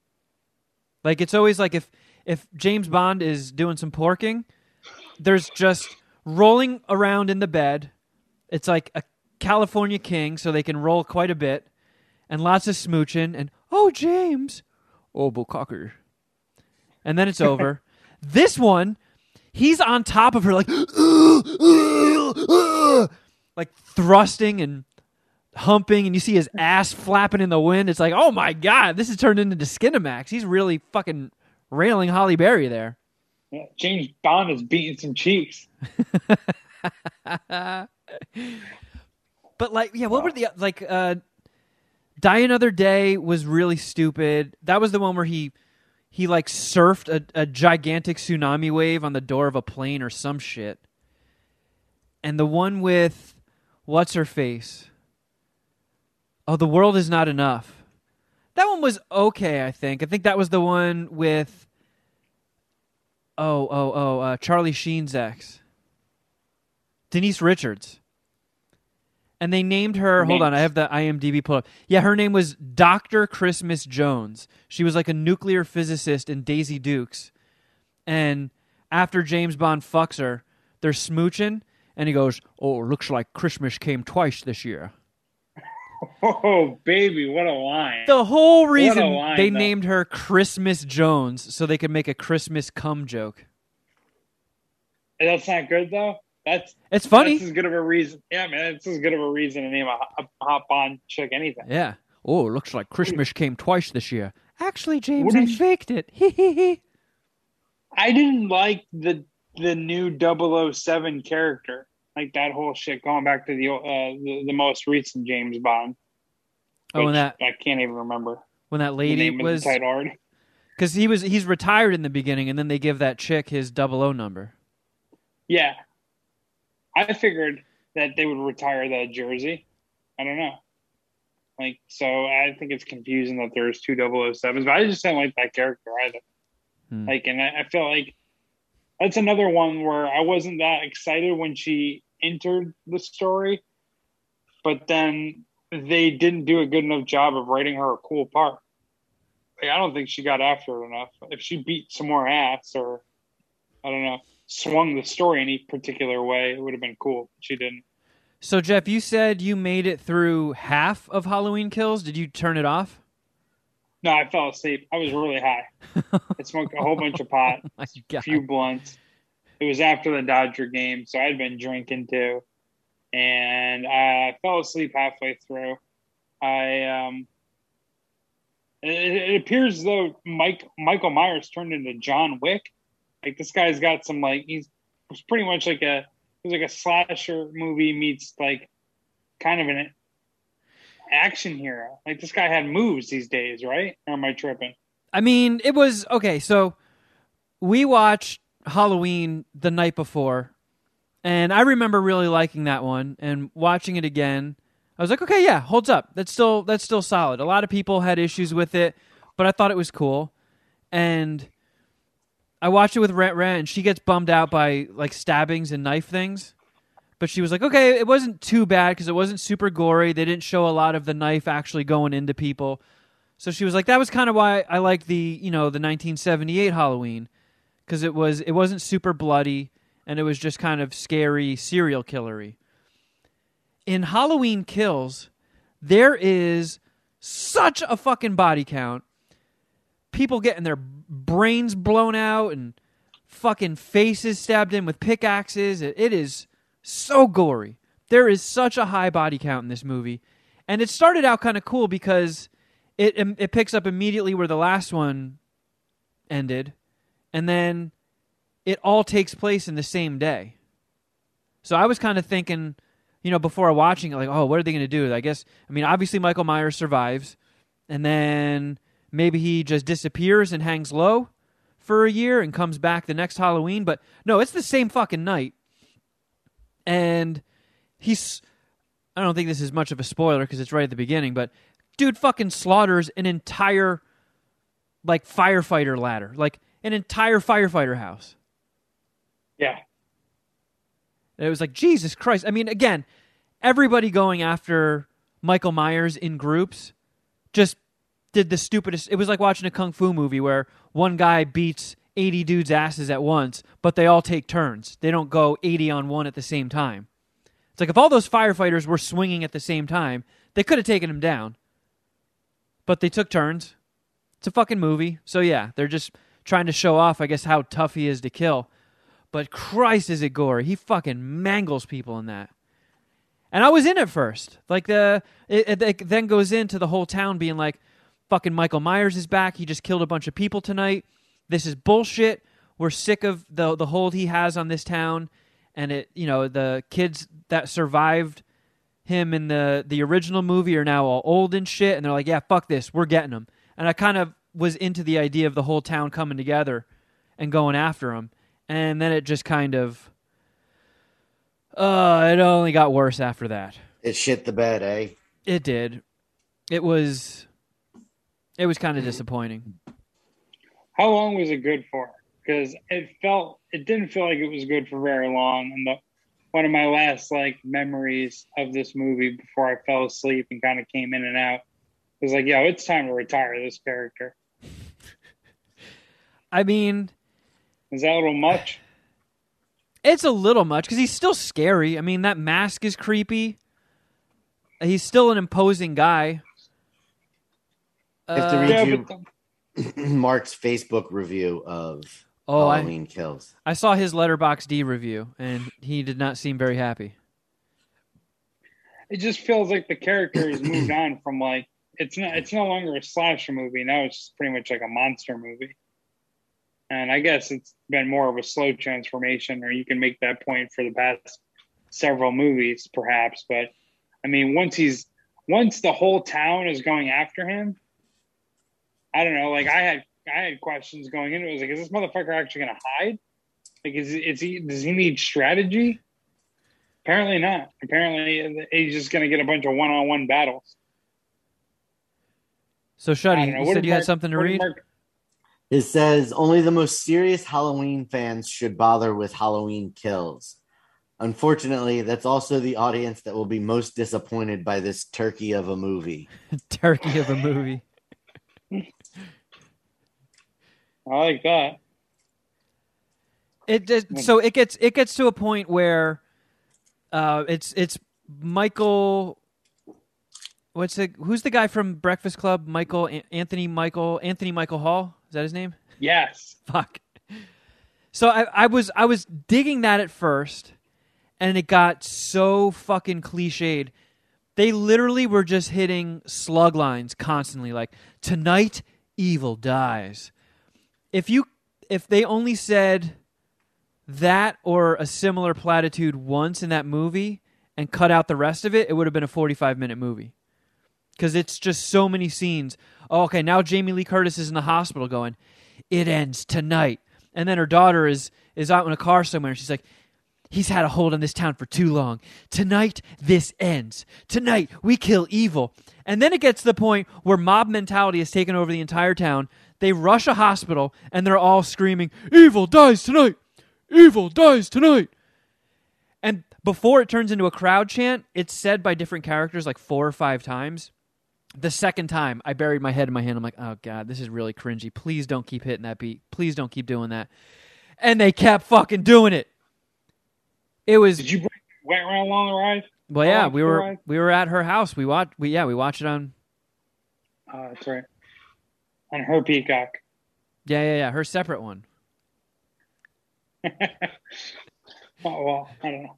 Like it's always like if if James Bond is doing some porking, there's just rolling around in the bed. It's like a California king, so they can roll quite a bit, and lots of smooching and oh James, oh Bukkake. And then it's over. this one, he's on top of her like like thrusting and humping and you see his ass flapping in the wind it's like oh my god this has turned into skinemax. He's really fucking railing halle berry there. Yeah. James Bond is beating some cheeks. but like yeah what were the like uh die another day was really stupid. That was the one where he he like surfed a, a gigantic tsunami wave on the door of a plane or some shit. And the one with what's her face oh the world is not enough that one was okay i think i think that was the one with oh oh oh uh, charlie sheen's ex denise richards and they named her. Hold on, I have the IMDb pull up. Yeah, her name was Doctor Christmas Jones. She was like a nuclear physicist in Daisy Dukes. And after James Bond fucks her, they're smooching, and he goes, "Oh, looks like Christmas came twice this year." Oh, baby, what a line. The whole reason line, they though. named her Christmas Jones so they could make a Christmas cum joke. That's not good, though. That's It's funny. That's as good of a reason. Yeah, man, it's as good of a reason to name a, hot Bond chick anything. Yeah. Oh, looks like Christmas came twice this year. Actually, James, I faked it. Hee hee hee. I didn't like the the new 007 character, like that whole shit going back to the uh, the, the most recent James Bond. Oh, and that I can't even remember when that lady was of the title already. because he was he's retired in the beginning, and then they give that chick his double O number. Yeah, I figured that they would retire that jersey. I don't know. Like, so I think it's confusing that there's two 007s, but I just don't like that character either. Hmm. Like, and I, I feel like that's another one where I wasn't that excited when she entered the story, but then they didn't do a good enough job of writing her a cool part. Like, I don't think she got after it enough. If she beat some more ass or, I don't know, swung the story any particular way, it would have been cool. She didn't. So Jeff, you said you made it through half of Halloween Kills. Did you turn it off? No, I fell asleep. I was really high. I smoked a whole bunch of pot, a few blunts. It was after the Dodger game, so I'd been drinking too. and I fell asleep halfway through. I um, it, it appears as though Mike Michael Myers turned into John Wick. Like this guy's got some like he's pretty much like a it was like a slasher movie meets like kind of an action hero. Like this guy had moves these days, right? Or am I tripping? I mean, it was okay. So we watched Halloween the night before, and I remember really liking that one and watching it again. I was like, okay, yeah, holds up. That's still that's still solid. A lot of people had issues with it, but I thought it was cool. And I watched it with Rent Rent, and she gets bummed out by like stabbings and knife things. But she was like, okay, it wasn't too bad because it wasn't super gory. They didn't show a lot of the knife actually going into people. So she was like, that was kind of why I like the you know the 1978 Halloween because it was it wasn't super bloody and it was just kind of scary serial killery. In Halloween Kills, there is such a fucking body count. People getting their brains blown out and fucking faces stabbed in with pickaxes. It, it is so gory. There is such a high body count in this movie. And it started out kind of cool because it it picks up immediately where the last one ended and then it all takes place in the same day. So I was kind of thinking, you know, before watching it, like, oh, what are they going to do? I guess, I mean, obviously Michael Myers survives, and then maybe he just disappears and hangs low for a year and comes back the next Halloween. But no, it's the same fucking night. And he's, I don't think this is much of a spoiler because it's right at the beginning, but dude fucking slaughters an entire, like, firefighter ladder. Like, an entire firefighter house. Yeah. And it was like, Jesus Christ. I mean, again, everybody going after Michael Myers in groups just did the stupidest. It was like watching a kung fu movie where one guy beats 80 dudes' asses at once, but they all take turns. They don't go 80 on one at the same time. It's like if all those firefighters were swinging at the same time, they could have taken him down. But they took turns. It's a fucking movie. So yeah, they're just trying to show off, I guess, how tough he is to kill. But Christ, is it gory? He fucking mangles people in that. And I was in it first. Like the it, it, then goes into the whole town being like, "Fucking Michael Myers is back. He just killed a bunch of people tonight. This is bullshit. We're sick of the the hold he has on this town." And it, you know, the kids that survived him in the the original movie are now all old and shit, and they're like, "Yeah, fuck this. We're getting him." And I kind of was into the idea of the whole town coming together and going after him, and then it just kind of, uh, it only got worse after that. It shit the bed, eh? It did. It was, it was kind of disappointing. How long was it good for? Because it felt, it didn't feel like it was good for very long, and the one of my last like memories of this movie before I fell asleep and kind of came in and out was like, yo, it's time to retire this character. I mean, is that a little much? It's a little much because he's still scary. I mean, that mask is creepy. He's still an imposing guy. Have to Uh, read Yeah, you but Mark's Facebook review of Oh, I- Halloween Kills. I saw his Letterboxd review, and he did not seem very happy. it just feels like the character has moved on from like it's not it's no longer a slasher movie now it's pretty much like a monster movie and i guess it's been more of a slow transformation or you can make that point for the past several movies perhaps but i mean once he's once the whole town is going after him i don't know like i had i had questions going into it I was like is this motherfucker actually gonna hide like is, is he does he need strategy Apparently not. Apparently he's just going to get a bunch of one-on-one battles. So, I Shuddy, you What said did you had something to read? Mark- It says only the most serious Halloween fans should bother with Halloween Kills. Unfortunately, that's also the audience that will be most disappointed by this turkey of a movie. Turkey of a movie. I like that. It just, so it gets it gets to a point where uh, it's it's Michael. What's the who's the guy from Breakfast Club? Michael Anthony Michael Anthony Michael Hall is that his name? Yes. Fuck. So I, I was I was digging that at first, and it got so fucking cliched. They literally were just hitting slug lines constantly, like tonight evil dies. If you if they only said that or a similar platitude once in that movie and cut out the rest of it, it would have been a 45 minute movie. Because it's just so many scenes. Oh, okay, now Jamie Lee Curtis is in the hospital going, it ends tonight. And then her daughter is is out in a car somewhere and she's like, he's had a hold on this town for too long. Tonight, this ends. Tonight, we kill evil. And then it gets to the point where mob mentality has taken over the entire town. They rush a hospital and they're all screaming, Evil dies tonight! Evil dies tonight! And before it turns into a crowd chant, it's said by different characters like four or five times. The second time, I buried my head in my hand. I'm like, oh God, this is really cringy. Please don't keep hitting that beat. Please don't keep doing that. And they kept fucking doing it. It was Did you bring went around along the ride? well, yeah. We were we were at her house. We watched. We yeah. We watched it on. Uh, that's right. On her peacock. Yeah, yeah, yeah. Her separate one. Oh well, I don't know.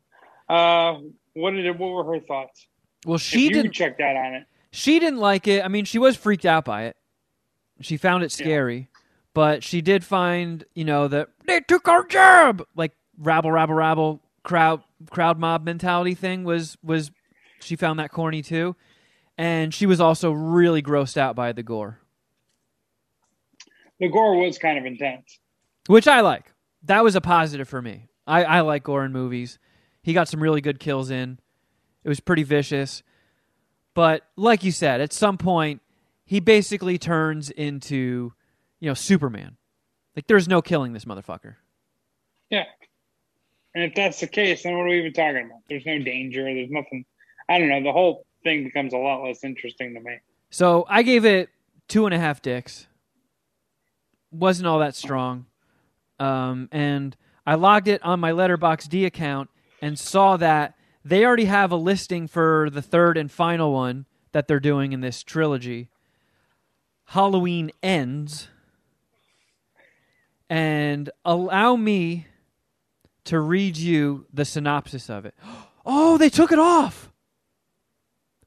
Uh, what did it, what were her thoughts? Well, she didn't. checked out on it. She didn't like it. I mean, she was freaked out by it. She found it Yeah. scary, but she did find, you know, that they took our job, like rabble, rabble, rabble, crowd, crowd mob mentality thing was was. She found that corny too, and she was also really grossed out by the gore, The gore was kind of intense. which I like. That was a positive for me. I, I like gore in movies. He got some really good kills in. It was pretty vicious. But like you said, at some point he basically turns into, you know, Superman. Like there's no killing this motherfucker. Yeah. And if that's the case, then what are we even talking about? There's no danger. There's nothing. I don't know. The whole thing becomes a lot less interesting to me. So I gave it two and a half dicks. Wasn't all that strong. Um, and I logged it on my Letterboxd account and saw that they already have a listing for the third and final one that they're doing in this trilogy. Halloween ends. And allow me to read you the synopsis of it. Oh, they took it off.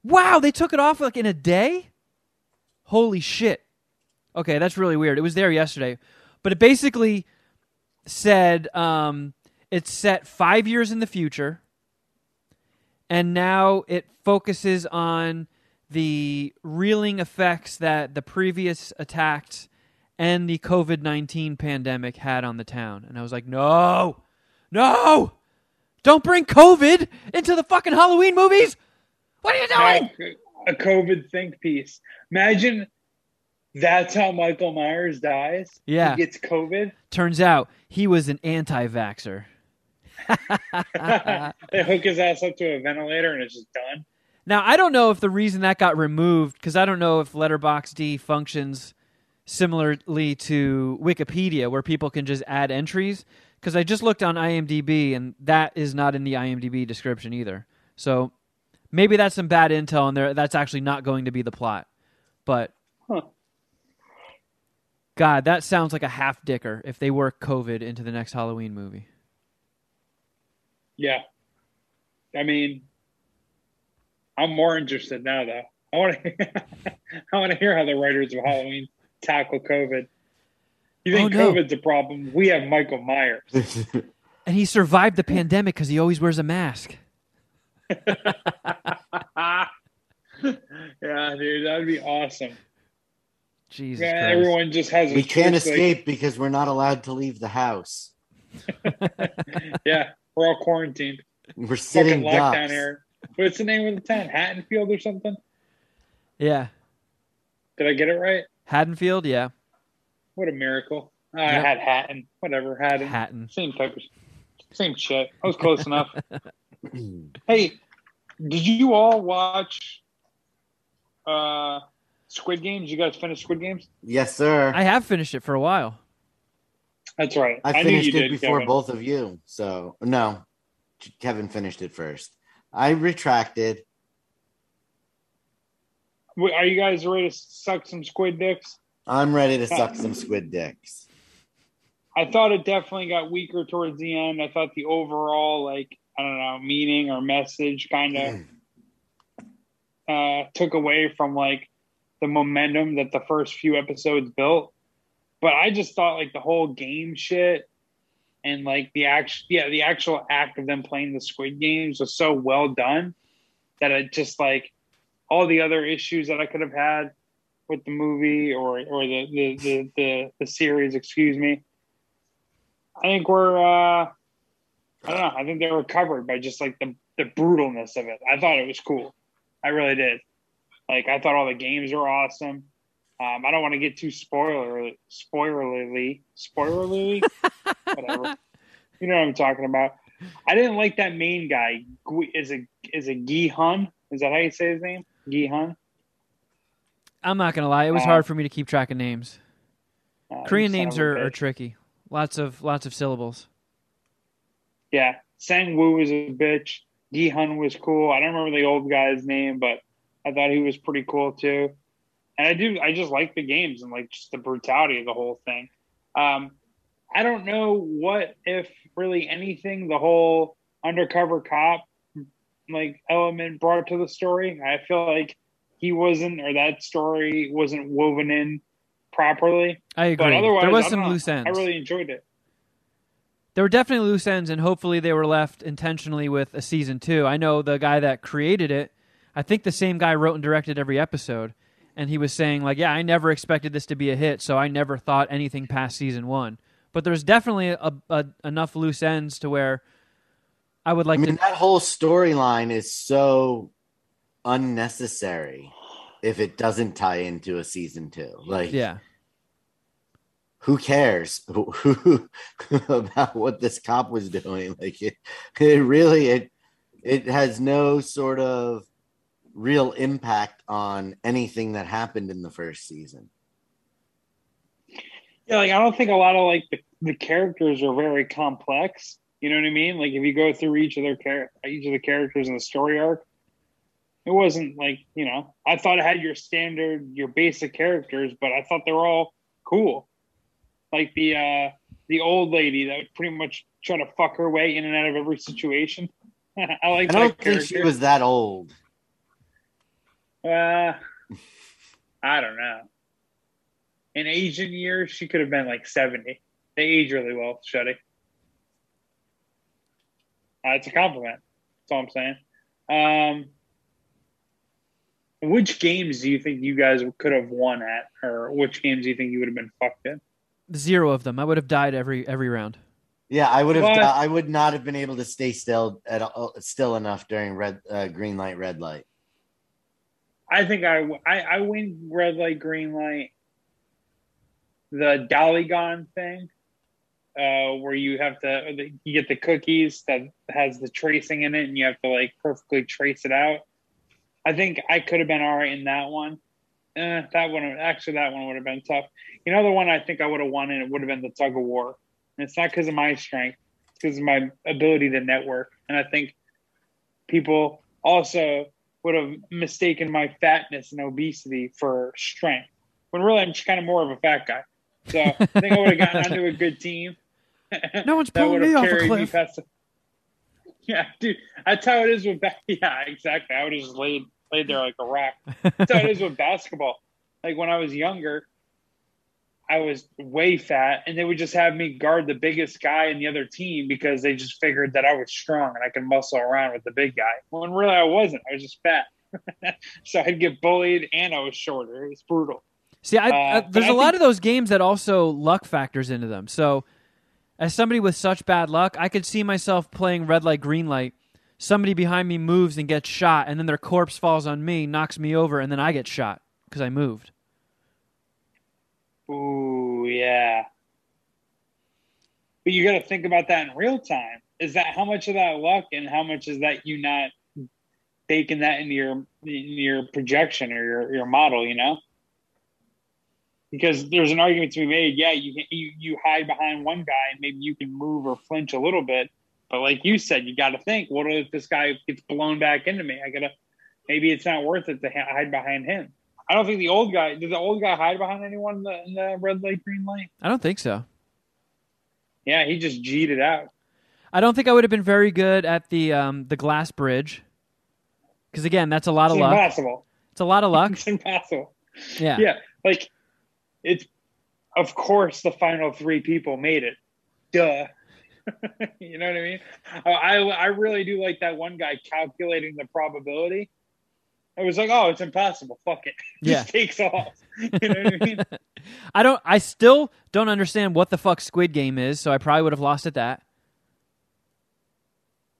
Wow, they took it off like in a day? Holy shit. Okay, that's really weird. It was there yesterday. But it basically said um, it's set five years in the future. And now it focuses on the reeling effects that the previous attacks and the COVID 19 pandemic had on the town. And I was like, no, no, don't bring COVID into the fucking Halloween movies. What are you doing? A COVID think piece. Imagine that's how Michael Myers dies. Yeah. He gets COVID. Turns out he was an anti-vaxer. they hook his ass up to a ventilator and it's just done. Now, I don't know if the reason that got removed, because I don't know if Letterboxd functions similarly to Wikipedia, where people can just add entries. Because I just looked on IMDb, and that is not in the IMDb description either. So maybe that's some bad intel, and there that's actually not going to be the plot. But. God, that sounds like a half dicker if they work COVID into the next Halloween movie. Yeah. I mean, I'm more interested now, though. I want to. I want to hear how the writers of Halloween tackle COVID. You think Oh, no. COVID's a problem? We have Michael Myers. And he survived the pandemic because he always wears a mask. yeah, dude, that'd be awesome. Jesus Yeah, Christ. everyone just has. a we can't strict, like- escape because we're not allowed to leave the house. yeah, we're all quarantined. We're Fucking sitting lockdown ducks. here. What's the name of the town? Hattonfield or something? Yeah. Did I get it right? Haddonfield, yeah. What a miracle! I Yep. had Hatton. Whatever, Hatton. Hatton. Same type of, same shit. I was close enough. Hey, did you all watch uh Squid Games? You guys finish Squid Games? yes, sir. I have finished it for a while. That's right. I knew finished it did, before Kevin. both of you. So no, Kevin finished it first. I retracted. Wait, Are you guys ready to suck some squid dicks? I'm ready to suck some squid dicks. I thought it definitely got weaker towards the end. I thought the overall like I don't know meaning or message kind of uh, took away from like the momentum that the first few episodes built. But I just thought like the whole game shit and like the actual yeah the actual act of them playing the Squid Games was so well done that it just like all the other issues that I could have had with the movie or or the the the, the, the series, excuse me. I think we're uh I don't know, I think they were covered by just like the the brutalness of it. I thought it was cool. I really did. Like I thought all the games were awesome. Um, I don't want to get too spoiler spoilerly spoilerly whatever. You know what I'm talking about. I didn't like that main guy. Is it is it Gi Hun? Is that how you say his name? Gi Hun. I'm not gonna lie; it was Uh, hard for me to keep track of names. Uh, Korean names are, are tricky. Lots of lots of syllables. Yeah, Sang Woo was a bitch. Gi Hun was cool. I don't remember the old guy's name, but I thought he was pretty cool too. And I do, I just like the games and like just the brutality of the whole thing. Um, I don't know what if really anything the whole undercover cop like element brought to the story. I feel like he wasn't, or that story wasn't woven in properly. I But agree. otherwise, There was some loose ends. I really enjoyed it. there were definitely loose ends, and hopefully they were left intentionally with a season two. I know the guy that created it. I think the same guy wrote and directed every episode, and he was saying like, "Yeah, I never expected this to be a hit, so I never thought anything past season one." But there's definitely a, a, enough loose ends to where I would like I mean, to. that whole storyline is so unnecessary if it doesn't tie into a season two. Like, Yeah, who cares about what this cop was doing? Like, it, it really it it has no sort of real impact on anything that happened in the first season. Yeah, like I don't think a lot of like the, the characters are very complex. You know what I mean? Like if you go through each of their char- each of the characters in the story arc, it wasn't like you know. I thought it had your standard, your basic characters, but I thought they were all cool. Like the uh the old lady that would pretty much try to fuck her way in and out of every situation. I like I don't think character. she was that old. Uh, I don't know. In Asian years, she could have been like 70. They age really well, Shuddy. Uh, it's a compliment. That's all I'm saying. Um, which games do you think you guys could have won at, or which games do you think you would have been fucked in? zero of them. I would have died every every round. Yeah, I would have. But- I would not have been able to stay still at all, still enough during red, uh, green light, red light. I think I, I, I win red light, green light. The Dalgona thing, uh, where you have to you get the cookies that has the tracing in it, and you have to like perfectly trace it out. I think I could have been all right in that one. Eh, that one actually that one would have been tough. You know the one I think I would have won, and it would have been the tug of war. And it's not because of my strength; it's because of my ability to network. And I think people also would have mistaken my fatness and obesity for strength. When really I'm just kind of more of a fat guy. So I think I would have gotten onto a good team. No one's pulling me off a cliff. past. Yeah, dude, that's how it is with ba- yeah, exactly. I would have just laid laid there like a rock. That's how it is with basketball. Like when I was younger, I was way fat, and they would just have me guard the biggest guy in the other team because they just figured that I was strong and I could muscle around with the big guy. When really I wasn't. I was just fat. so I'd get bullied, and I was shorter. It was brutal. See, I, Uh, I, there's I a lot think- of those games that also luck factors into them. So, as somebody with such bad luck, I could see myself playing red light, green light. Somebody behind me moves and gets shot, and then their corpse falls on me, knocks me over, and then I get shot because I moved. Ooh, yeah. But you got to think about that in real time. Is that how much of that luck, and how much is that you not baking that into your in your projection or your your model? You know, because there's an argument to be made. Yeah, you can, you you hide behind one guy, and maybe you can move or flinch a little bit. But like you said, you got to think: what if this guy gets blown back into me? I gotta maybe it's not worth it to hide behind him. I don't think the old guy did. The old guy hide behind anyone in the, in the red light, green light. I don't think so. Yeah, he just G'd it out. I don't think I would have been very good at the um, the glass bridge. Because again, that's a lot It's of luck. impossible. It's a lot of luck. It's impossible. Yeah. Yeah, like it's. Of course, the final three people made it. Duh. you know what I mean? I I really do like that one guy calculating the probability. It was like, oh, it's impossible. Fuck it. Yeah. Just takes off. You know what I mean? I don't. I still don't understand what the fuck Squid Game is, so I probably would have lost at that.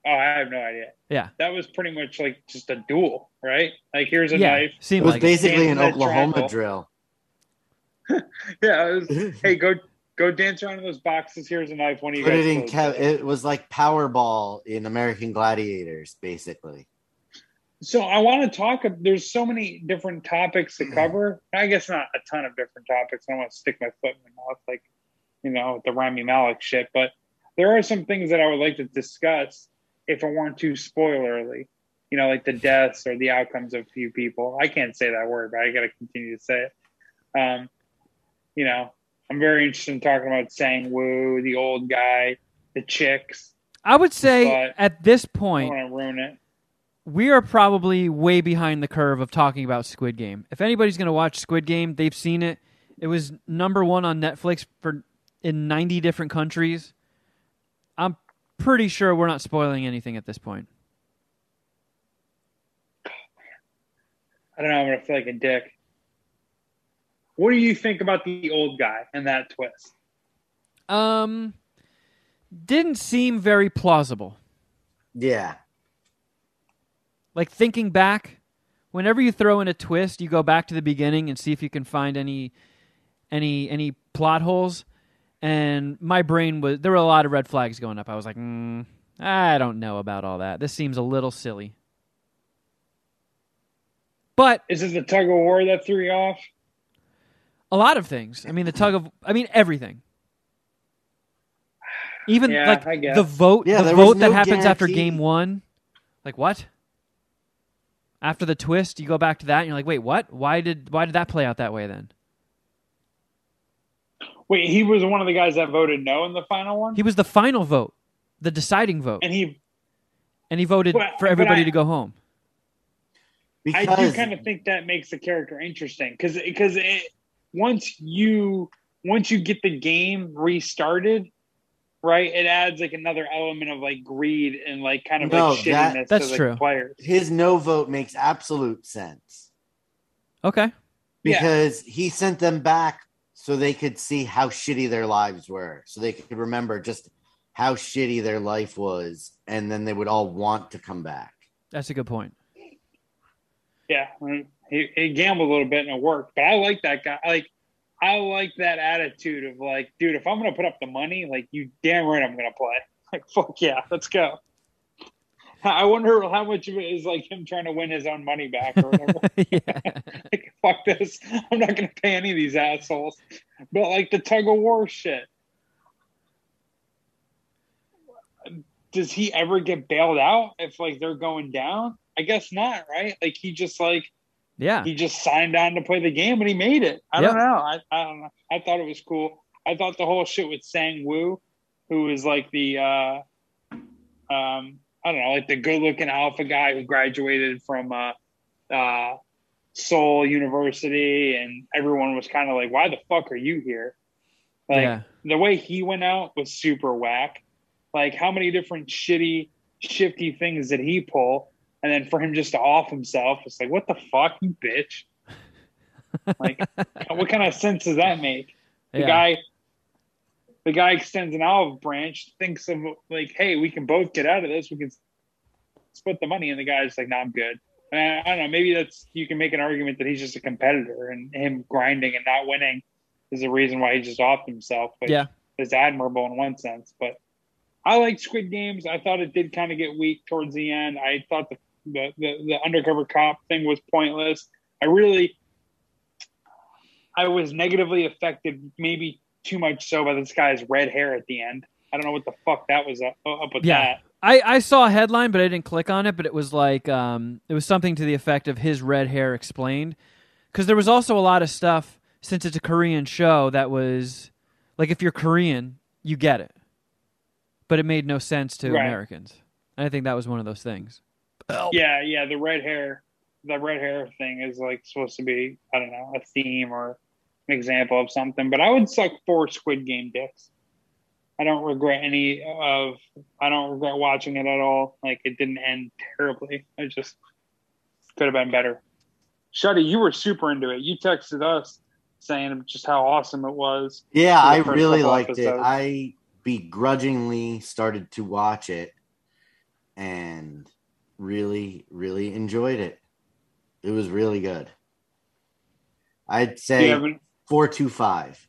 Oh, I have no idea. Yeah. That was pretty much like just a duel, right? Like here's a yeah. knife. It was like it. basically an Dance in that Oklahoma triangle. drill. Yeah. It was, hey, go go dance around in those boxes. Here's a knife. One of you Put guys. it in. Kev- it was like Powerball in American Gladiators, basically. So I want to talk. There's so many different topics to cover. I guess not a ton of different topics. I don't want to stick my foot in my mouth like, you know, the Rami Malek shit. But there are some things that I would like to discuss if it weren't too spoilerly. You know, like the deaths or the outcomes of a few people. I can't say that word, but I got to continue to say it. Um, you know, I'm very interested in talking about Sang Woo, the old guy, the chicks. I would say But- at this I point, don't want to ruin it. We are probably way behind the curve of talking about Squid Game. If anybody's going to watch Squid Game, they've seen it. It was number one on Netflix for in 90 different countries. I'm pretty sure we're not spoiling anything at this point. I don't know. I'm gonna feel like a dick. What do you think about the old guy and that twist? Um, didn't seem very plausible. Yeah. Like thinking back, whenever you throw in a twist, you go back to the beginning and see if you can find any any any plot holes. And my brain was there were a lot of red flags going up. I was like, mm, I don't know about all that. This seems a little silly. But Is it the tug of war that threw you off? a lot of things. I mean, the tug of I mean everything. Even Yeah, like I guess. the vote, Yeah, the there was vote that no happens after guarantee. game one. Like what? After the twist, you go back to that, and you're like, wait, what? Why did why did that play out that way then? Wait, he was one of the guys that voted no in the final one, He was the final vote, the deciding vote, and he. and he voted But- for everybody I- to go home. I do kind of think that makes the character interesting because because it, once you once you get the game restarted, right, it adds like another element of like greed and like kind of No, like that- shittiness that's to the true. players. his no vote makes absolute sense Okay, Yeah. because he sent them back so they could see how shitty their lives were, so they could remember just how shitty their life was, and then they would all want to come back. that's a good point. Yeah, he, he gambled a little bit and it worked. But I like that guy. I like I like that attitude of like, dude, if I'm gonna put up the money, like you damn right I'm gonna play. Like fuck yeah, let's go. I wonder how much of it is like him trying to win his own money back or whatever. like fuck this, I'm not gonna pay any of these assholes. But like the tug of war shit. Does he ever get bailed out if like they're going down? I guess not, right? Like he just like yeah, he just signed on to play the game and he made it. I Yep. don't know. I, I don't know. I thought it was cool. I thought the whole shit with Sang Woo, who was like the uh um I don't know, like the good looking alpha guy who graduated from uh uh Seoul University and everyone was kind of like, Why the fuck are you here? Like yeah, the way he went out was super whack. Like how many different shitty, shifty things did he pull? And then for him just to off himself, it's like, what the fuck, you bitch? Like, what kind of sense does that make? The yeah. guy, the guy extends an olive branch, thinks of like, hey, we can both get out of this. We can split the money, and the guy's like, no, I'm good. And I don't know. Maybe that's you can make an argument that he's just a competitor, and him grinding and not winning is the reason why he just offed himself. But Yeah. it's admirable in one sense. But I like Squid Games. I thought it did kind of get weak towards the end. I thought the the, the, the undercover cop thing was pointless. I really, I was negatively affected, maybe too much so by this guy's red hair at the end. I don't know what the fuck that was up, up with Yeah. that. I, I saw a headline, but I didn't click on it. But it was like um, it was something to the effect of his red hair explained, because there was also a lot of stuff since it's a Korean show that was like if you're Korean, you get it. but it made no sense to Right. Americans. And I think that was one of those things. Yeah, yeah. The red hair, the red hair thing is like supposed to be, I don't know, a theme or an example of something. But I would suck four Squid Game dicks. I don't regret any of. I don't regret watching it at all. Like it didn't end terribly. It just could have been better. Shuddy, you were super into it. You texted us saying just how awesome it was. Yeah, I really couple liked it. I begrudgingly started to watch it and really, really enjoyed it. It was really good. I'd say you have an- four two five.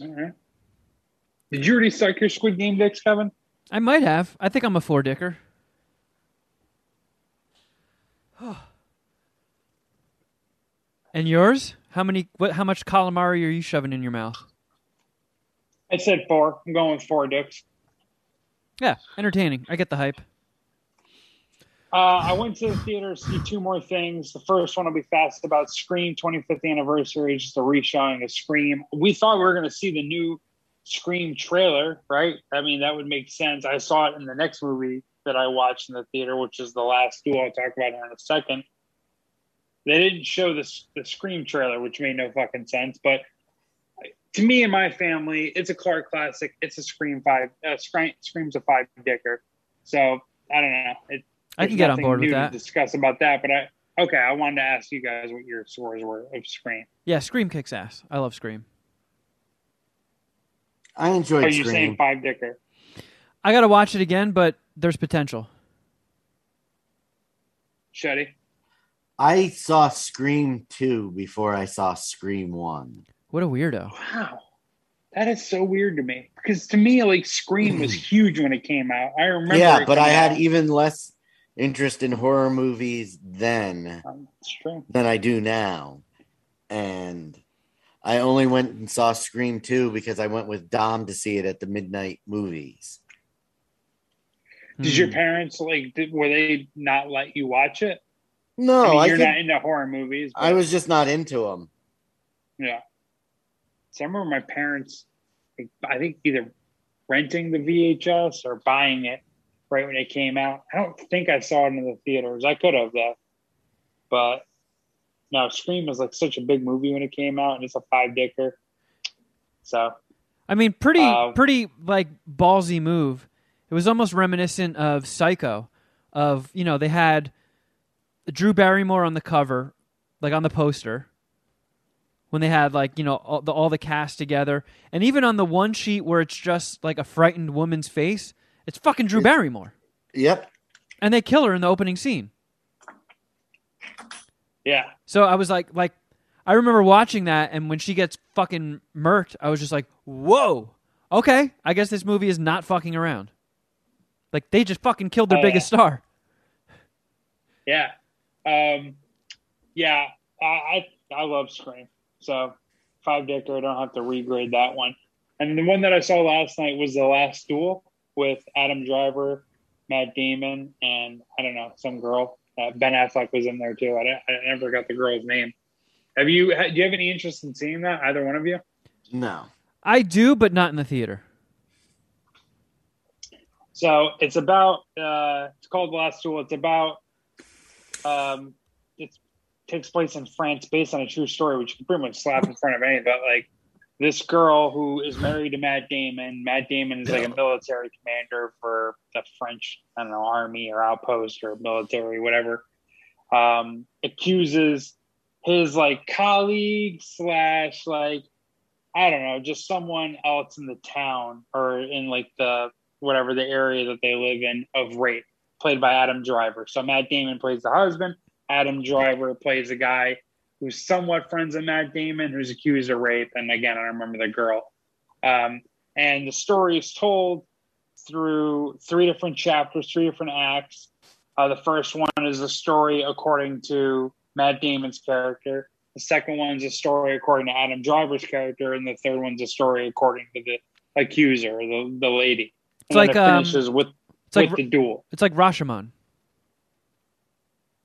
all right. Did you already suck your Squid Game dicks, Kevin? I might have. I think I'm a four dicker. and yours? How many? What? How much calamari are you shoving in your mouth? I said four. I'm going with four dicks. Yeah, entertaining. I get the hype. Uh, I went to the theater to see two more things. The first one will be fast about Scream 25th anniversary, just a reshowing of Scream. We thought we were going to see the new Scream trailer, right? I mean, that would make sense. I saw it in the next movie that I watched in the theater, which is the last two I'll talk about in a second. They didn't show this the Scream trailer, which made no fucking sense. But to me and my family, it's a Clark classic. It's a Scream five. Uh, Scream, Scream's a five dicker. So I don't know. I can get on nothing board with new that. To discuss about that, but I okay. I wanted to ask you guys what your scores were of Scream. Yeah, Scream kicks ass. I love Scream. I enjoyed Are you Scream. saying five dicker? I got to watch it again, but there's potential. Shetty. I saw Scream 2 before I saw Scream 1. What a weirdo. Wow, that is so weird to me because to me, like Scream was huge when it came out. I remember. yeah, it but I coming had out. even less interest in horror movies then Um, it's true. than I do now. And I only went and saw Scream 2 because I went with Dom to see it at the midnight movies. Did your Hmm. parents like? Did, were they not let you watch it? No, I mean, I, you're could- not into horror movies. I was just not into them. Yeah. So I remember my parents, I think either renting the VHS or buying it right when it came out. I don't think I saw it in the theaters. I could have though, but no, Scream was like such a big movie when it came out, and it's a five dicker. So I mean, pretty, Uh, pretty like ballsy move. It was almost reminiscent of Psycho. Of you know, they had Drew Barrymore on the cover, like on the poster, when they had like you know all the all the cast together, and even on the one sheet where it's just like a frightened woman's face, it's fucking Drew Barrymore, Yep. and they kill her in the opening scene. yeah, So I was like, like, I remember watching that, and when she gets fucking murked, I was just like, whoa, okay, I guess this movie is not fucking around. Like they just fucking killed their Oh, biggest star. yeah, um, yeah. I, I I love Scream. So five dicker. I don't have to regrade that one. And the one that I saw last night was the Last Duel with Adam Driver, Matt Damon, and I don't know some girl. Uh, ben Affleck was in there too. I, don't- I never got the girl's name. Have you? Do you have any interest in seeing that? Either one of you? No. I do, but not in the theater. So it's about. Uh, it's called The Last Duel. It's about. Um, it takes place in France, based on a true story, which you can pretty much slap in front of any. But like this girl who is married to Matt Damon. Matt Damon is like a military commander for the French, I don't know, army or outpost or military, whatever. Um, accuses his like colleague slash like I don't know, just someone else in the town or in like the whatever the area that they live in of rape, played by Adam Driver. So Matt Damon plays the husband. Adam Driver plays a guy who's somewhat friends with Matt Damon, who's accused of rape. And again, I don't remember the girl. Um, and the story is told through three different chapters, three different acts. Uh, the first one is a story according to Matt Damon's character. The second one's a story according to Adam Driver's character, and the third one's a story according to the accuser, the the lady. It's And like, it um, finishes with It's like with the duel. it's like Rashomon.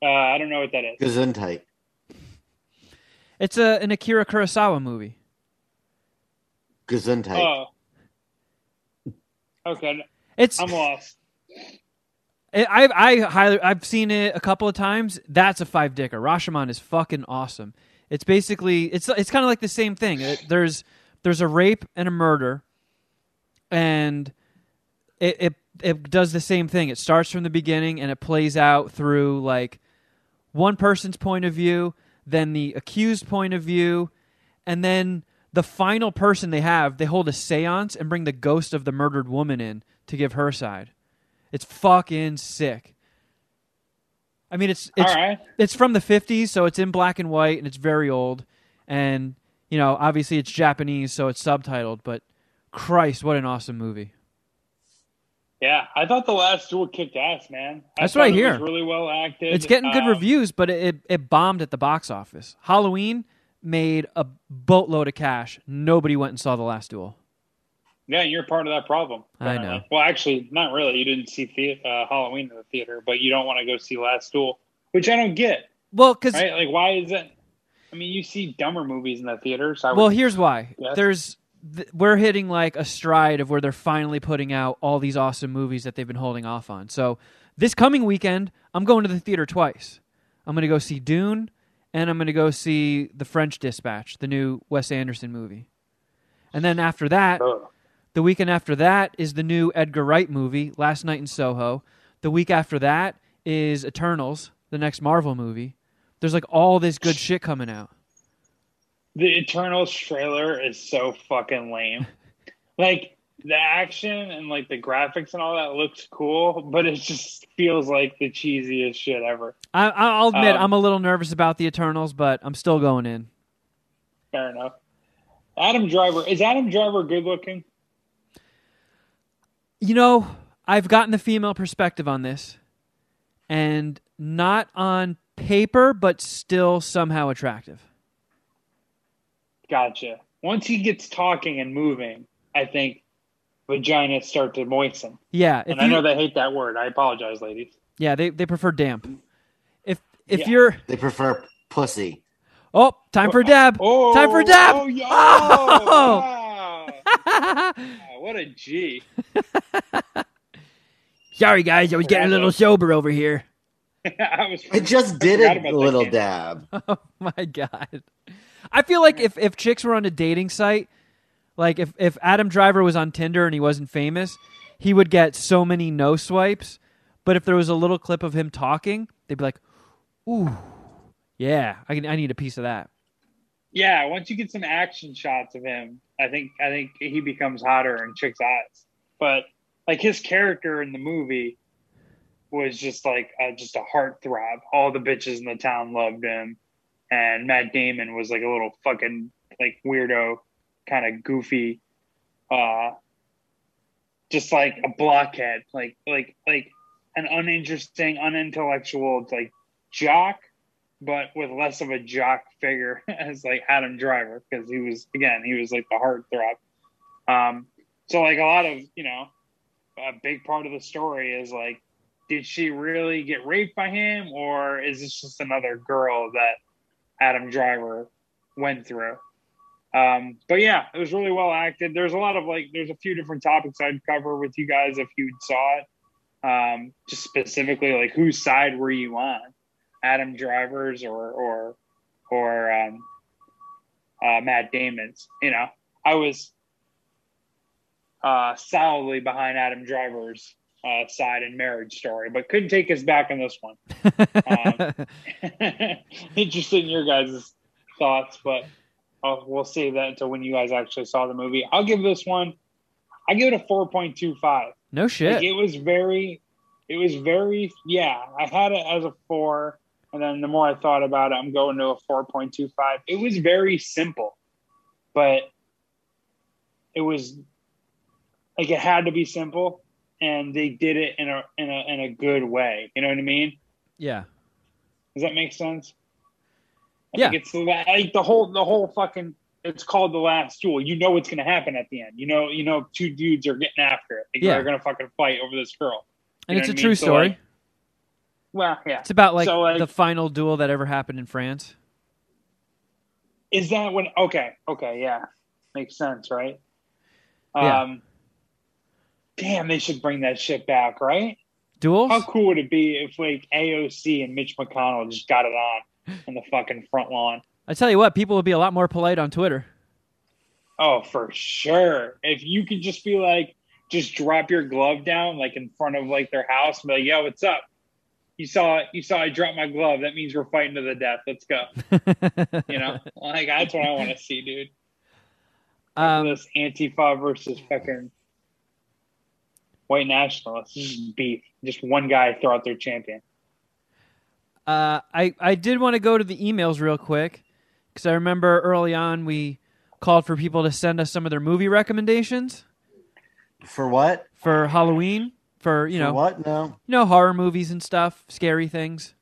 Uh, I don't know what that is. Gesundheit. It's a an Akira Kurosawa movie. Gesundheit. Oh, Okay, It's I'm lost. I I I highly I've seen it a couple of times. That's a five dicker. Rashomon is fucking awesome. It's basically it's it's kind of like the same thing. It- there's there's a rape and a murder, and it, it it does the same thing. It starts from the beginning and it plays out through like one person's point of view, then the accused point of view, and then the final person they have. They hold a séance and bring the ghost of the murdered woman in to give her side. It's fucking sick. I mean, it's it's right. it's from the 50s, so it's in black and white and it's very old. And, you know, obviously it's Japanese, so it's subtitled, but Christ, what an awesome movie. Yeah, I thought the last duel kicked ass, man. That's thought what I hear. Really well acted. It's getting good Um, reviews, but it, it, bombed at the box office. Halloween made a boatload of cash. Nobody went and saw The Last Duel. Yeah, you're part of that problem. I apparently. know. Well, actually, not really. You didn't see the, uh, Halloween in the theater, but you don't want to go see Last Duel, which I don't get. Well, because Right? Like, why is it? I mean, you see dumber movies in the theater. So I well, would, here's why. Yes. There's th- we're hitting like a stride of where they're finally putting out all these awesome movies that they've been holding off on. So this coming weekend, I'm going to the theater twice. I'm going to go see Dune, and I'm going to go see The French Dispatch, the new Wes Anderson movie. And then after that, Ugh. the weekend after that is the new Edgar Wright movie, Last Night in Soho. The week after that is Eternals, the next Marvel movie. There's like all this good shit coming out. The Eternals trailer is so fucking lame. like the action and like the graphics and all that looks cool, but it just feels like the cheesiest shit ever. I, I'll admit Um, I'm a little nervous about the Eternals, but I'm still going in. Fair enough. Adam Driver is Adam Driver good looking? You know, I've gotten the female perspective on this, and not on paper, but still somehow attractive. Gotcha. Once he gets talking and moving, I think vaginas start to moisten. Yeah, if and I know they hate that word. I apologize, ladies. yeah, they they prefer damp. If if Yeah. you're They prefer pussy. oh, time for dab. Oh, oh, time for dab. Oh, yo, Oh! wow. Wow, what a G. Sorry, guys, I was getting a little sober over here. I was. I just did forgot a little dab. Oh my god. I feel like if if chicks were on a dating site, like if if Adam Driver was on Tinder and he wasn't famous, he would get so many no swipes. But if there was a little clip of him talking, they'd be like, "Ooh, yeah, I can, I need a piece of that." Yeah, once you get some action shots of him, I think I think he becomes hotter in chicks' eyes. But like his character in the movie was just like uh, just a heartthrob. All the bitches in the town loved him, and Matt Damon was like a little fucking like weirdo, kind of goofy, uh, just like a blockhead, like like like an uninteresting, unintellectual like jock but with less of a jock figure as like Adam Driver because he was again he was like the heartthrob. Um, so like a lot of you know a big part of the story is like did she really get raped by him or is this just another girl that Adam Driver went through? Um, but yeah, it was really well acted. There's a lot of like there's a few different topics I'd cover with you guys if you saw it. Um, just specifically like whose side were you on? Adam Driver's or or or um, uh, Matt Damon's. You know, I was uh, solidly behind Adam Driver's uh, side in Marriage Story, but couldn't take us back on this one. Um, Interested in your guys' thoughts, but I'll, we'll save that until when you guys actually saw the movie. I'll give this one. I give it a four point two five. no shit. Like, it was very, it was very, yeah. I had it as a four, and then the more I thought about it, I'm going to a four point two five. It was very simple, but it was like it had to be simple, and they did it in a in a in a good way. You know what I mean? yeah. Does that make sense? I Yeah. think it's the like the whole the whole fucking. It's called the last duel. You know what's going to happen at the end. You know, you know, two dudes are getting after it. Like, Yeah. They're going to fucking fight over this girl. And it's a what true? So, story. like, Well, yeah. it's about like, so, like- the final duel that ever happened in France. Is that when? Okay, okay, yeah, makes sense, right? Yeah. Um, Damn, they should bring that shit back, right? Duels? How cool would it be if like AOC and Mitch McConnell just got it on on the fucking front lawn? I tell you what, people would be a lot more polite on Twitter. Oh, for sure. If you could just be like, just drop your glove down like in front of like their house and be like, "Yo, what's up? You saw you saw I dropped my glove. That means we're fighting to the death. Let's go." You know, like that's what I want to see, dude. um, this Antifa versus fucking white nationalists. This is beef. Just one guy throw out their champion. Uh, I I did want to go to the emails real quick because I remember early on we called for people to send us some of their movie recommendations For what? for Halloween for you For know what? No. you know horror movies and stuff, scary things.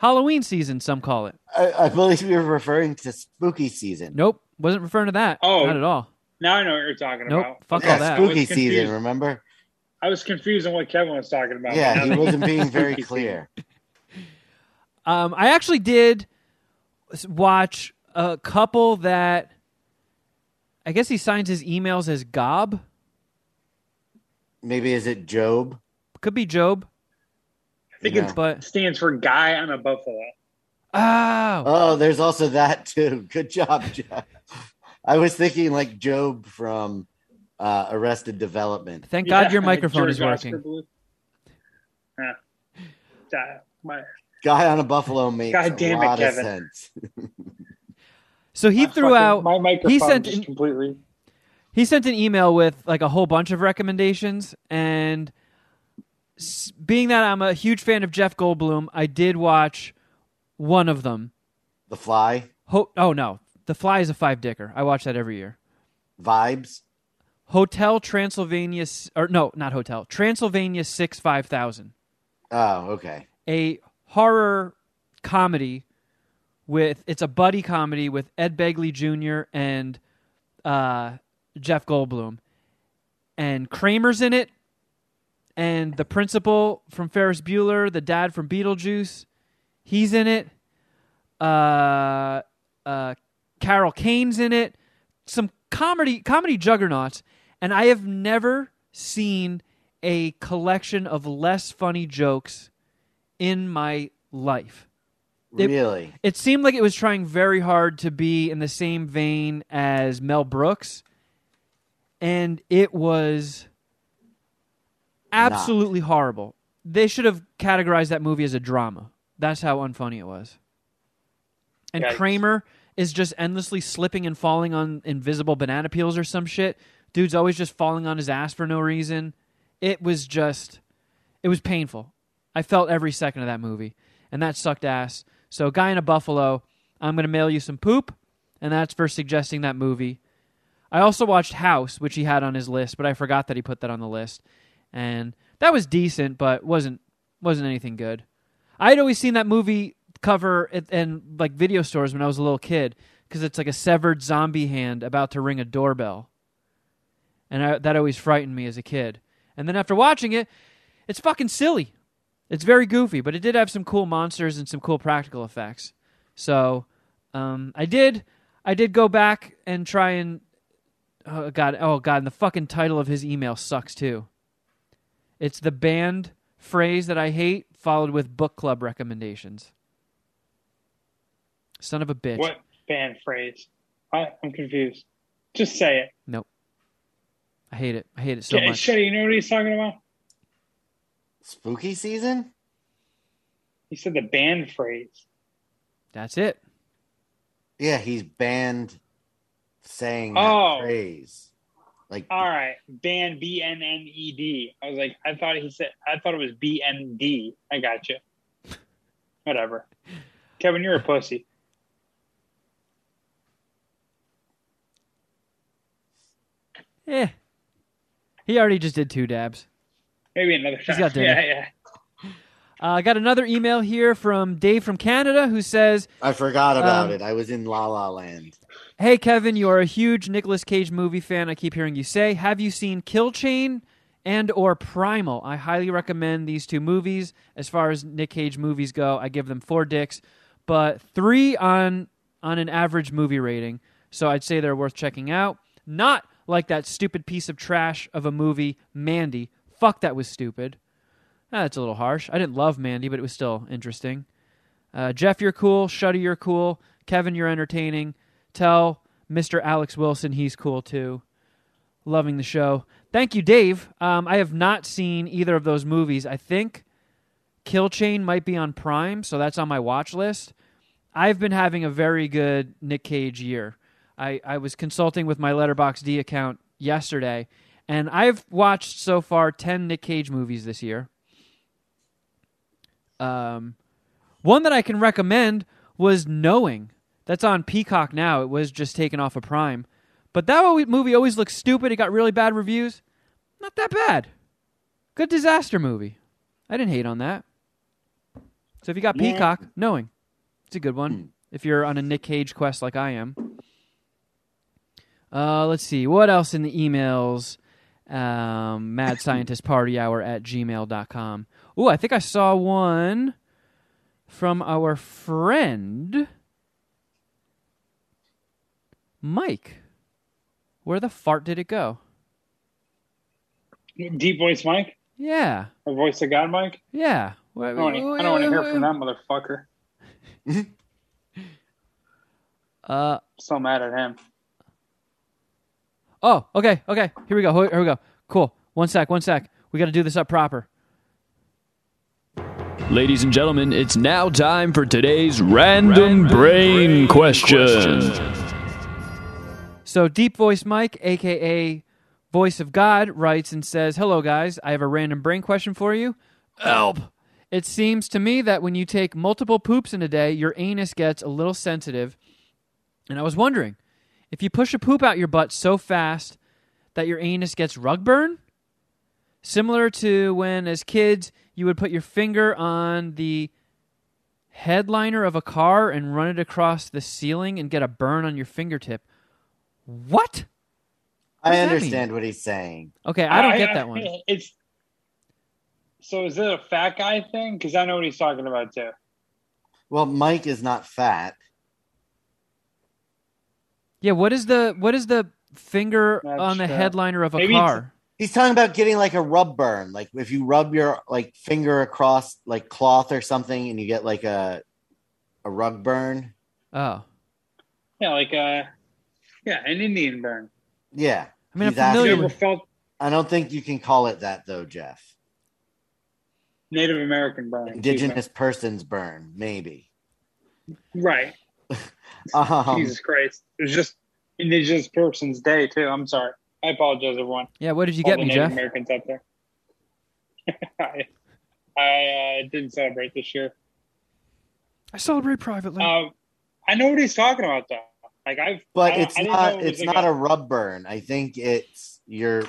Halloween season, some call it. I, I believe you were referring to spooky season. Nope, wasn't referring to that. Oh. not at all. Now I know what you're talking Nope, about. fuck Yeah, all that. Spooky season. Remember? I was confused on what Kevin was talking about. Yeah, he wasn't being very clear. Um, I actually did watch a couple that I guess he signs his emails as Gob. Maybe is it Job? Could be Job, I think Yeah. it but stands for guy on a buffalo. oh, Oh, there's also that too. Good job, Jeff. I was thinking like Job from uh, Arrested Development. thank God Yeah, your microphone George is working. Bluth. Yeah. My- Guy on a buffalo makes God a damn it, lot of Kevin. sense. So he my threw fucking- out my microphone sent just completely. he sent an email with like a whole bunch of recommendations and being that I'm a huge fan of Jeff Goldblum, I did watch one of them. The Fly Ho- oh no, The Fly is a five dicker. I watch that every year. vibes. Hotel Transylvania or no, not Hotel. Transylvania 6 5000. Oh, okay. A horror comedy with it's a buddy comedy with Ed Begley Jr. and uh, Jeff Goldblum. And Kramer's in it and the principal from Ferris Bueller, the dad from Beetlejuice, he's in it. Uh, uh, Carol Kane's in it. Some comedy comedy juggernauts, and I have never seen a collection of less funny jokes in my life. It- really? It seemed like it was trying very hard to be in the same vein as Mel Brooks, and it was absolutely horrible. They should have categorized that movie as a drama. That's how unfunny it was. And Yikes. Kramer is just endlessly slipping and falling on invisible banana peels or some shit. Dude's always just falling on his ass for no reason. It was just, it was painful. I felt every second of that movie, and that sucked ass. So, Guy in a Buffalo, I'm going to mail you some poop, and that's for suggesting that movie. I also watched House, which he had on his list, but I forgot that he put that on the list, and that was decent, but wasn't wasn't anything good. I had always seen that movie cover in like video stores when I was a little kid because it's like a severed zombie hand about to ring a doorbell, and I, that always frightened me as a kid. And then after watching it, it's fucking silly. It's very goofy, but it did have some cool monsters and some cool practical effects. So um, I did, I did go back and try and oh god, oh god, and the fucking title of his email sucks too. It's the banned phrase that I hate, followed with book club recommendations. Son of a bitch. What band phrase? I, I'm confused. Just say it. Nope. I hate it. I hate it so Yeah, much. Shetty, you know what he's talking about? Spooky season? He said the band phrase. That's it. Yeah, he's banned saying Oh. that phrase. Like All right, band B N N E D. I was like, I thought he said, I thought it was B N D. I got you. Whatever. Kevin, you're a pussy. Eh. He already just did two dabs. Maybe another time. got dinner. yeah, yeah. Uh, I got another email here from Dave from Canada who says, I forgot about Um, it. I was in La La Land. Hey Kevin, you are a huge Nicolas Cage movie fan. I keep hearing you say. Have you seen Kill Chain and or Primal? I highly recommend these two movies. As far as Nick Cage movies go, I give them four dicks, but three on on an average movie rating. So I'd say they're worth checking out. Not like that stupid piece of trash of a movie, Mandy. Fuck, that was stupid. Ah, that's a little harsh. I didn't love Mandy, but it was still interesting. Uh, Jeff, you're cool. Shuddy, you're cool. Kevin, you're entertaining. Tell Mr. Alex Wilson he's cool too. Loving the show. Thank you, Dave. Um, I have not seen either of those movies. I think Kill Chain might be on Prime, so that's on my watch list. I've been having a very good Nick Cage year. I, I was consulting with my Letterboxd account yesterday, and I've watched so far 10 Nick Cage movies this year. Um, one that I can recommend was Knowing. That's on Peacock now. It was just taken off of Prime. But that movie always looks stupid. It got really bad reviews. Not that bad. Good disaster movie. I didn't hate on that. So if you got Yeah. Peacock, Knowing. It's a good one. If you're on a Nick Cage quest like I am. Uh, let's see. What else in the emails? Um, Mad Scientist Party Hour at gmail.com. Ooh, I think I saw one from our friend Mike. Where the fart did it go? Deep voice Mike Yeah. or voice of God Mike. Yeah. Wha- I don't want to, I don't want to hear from that motherfucker. Uh, So mad at him. Oh, okay, okay. Here we go. Here we go. Cool. One sec, one sec. We got to do this up proper. Ladies and gentlemen, it's now time for today's random, brain, question. So, Deep Voice Mike, aka Voice of God, writes and says, Hello, guys. I have a random brain question for you. Help! It seems to me that when you take multiple poops in a day, your anus gets a little sensitive. And I was wondering if you push a poop out your butt so fast that your anus gets rug burn, similar to when, as kids, you would put your finger on the headliner of a car and run it across the ceiling and get a burn on your fingertip. What? I does that mean? understand what he's saying. Okay, I don't get that one. It's so is it a fat guy thing? Because I know what he's talking about too. Well, Mike is not fat. Yeah, what is the what is the finger That's on the true. headliner of a Maybe it's- car? He's talking about getting like a rub burn, like if you rub your like finger across like cloth or something, and you get like a a rug burn. Oh, Yeah, like uh, yeah, an Indian burn. Yeah, I mean, I'm He's asking- You familiar ever with. felt I don't think you can call it that though, Jeff. Native American burn? Indigenous persons burn, maybe. right? Um, Jesus Christ! It was just Indigenous Persons Day too. I'm sorry. I apologize, everyone. Yeah, what did you All get the me, Native Jeff? Americans out there. I, I uh, didn't celebrate this year. I celebrate privately. Um, I know what he's talking about though. Like I've, but I- it's I didn't it it's like not a rub burn i think it's you're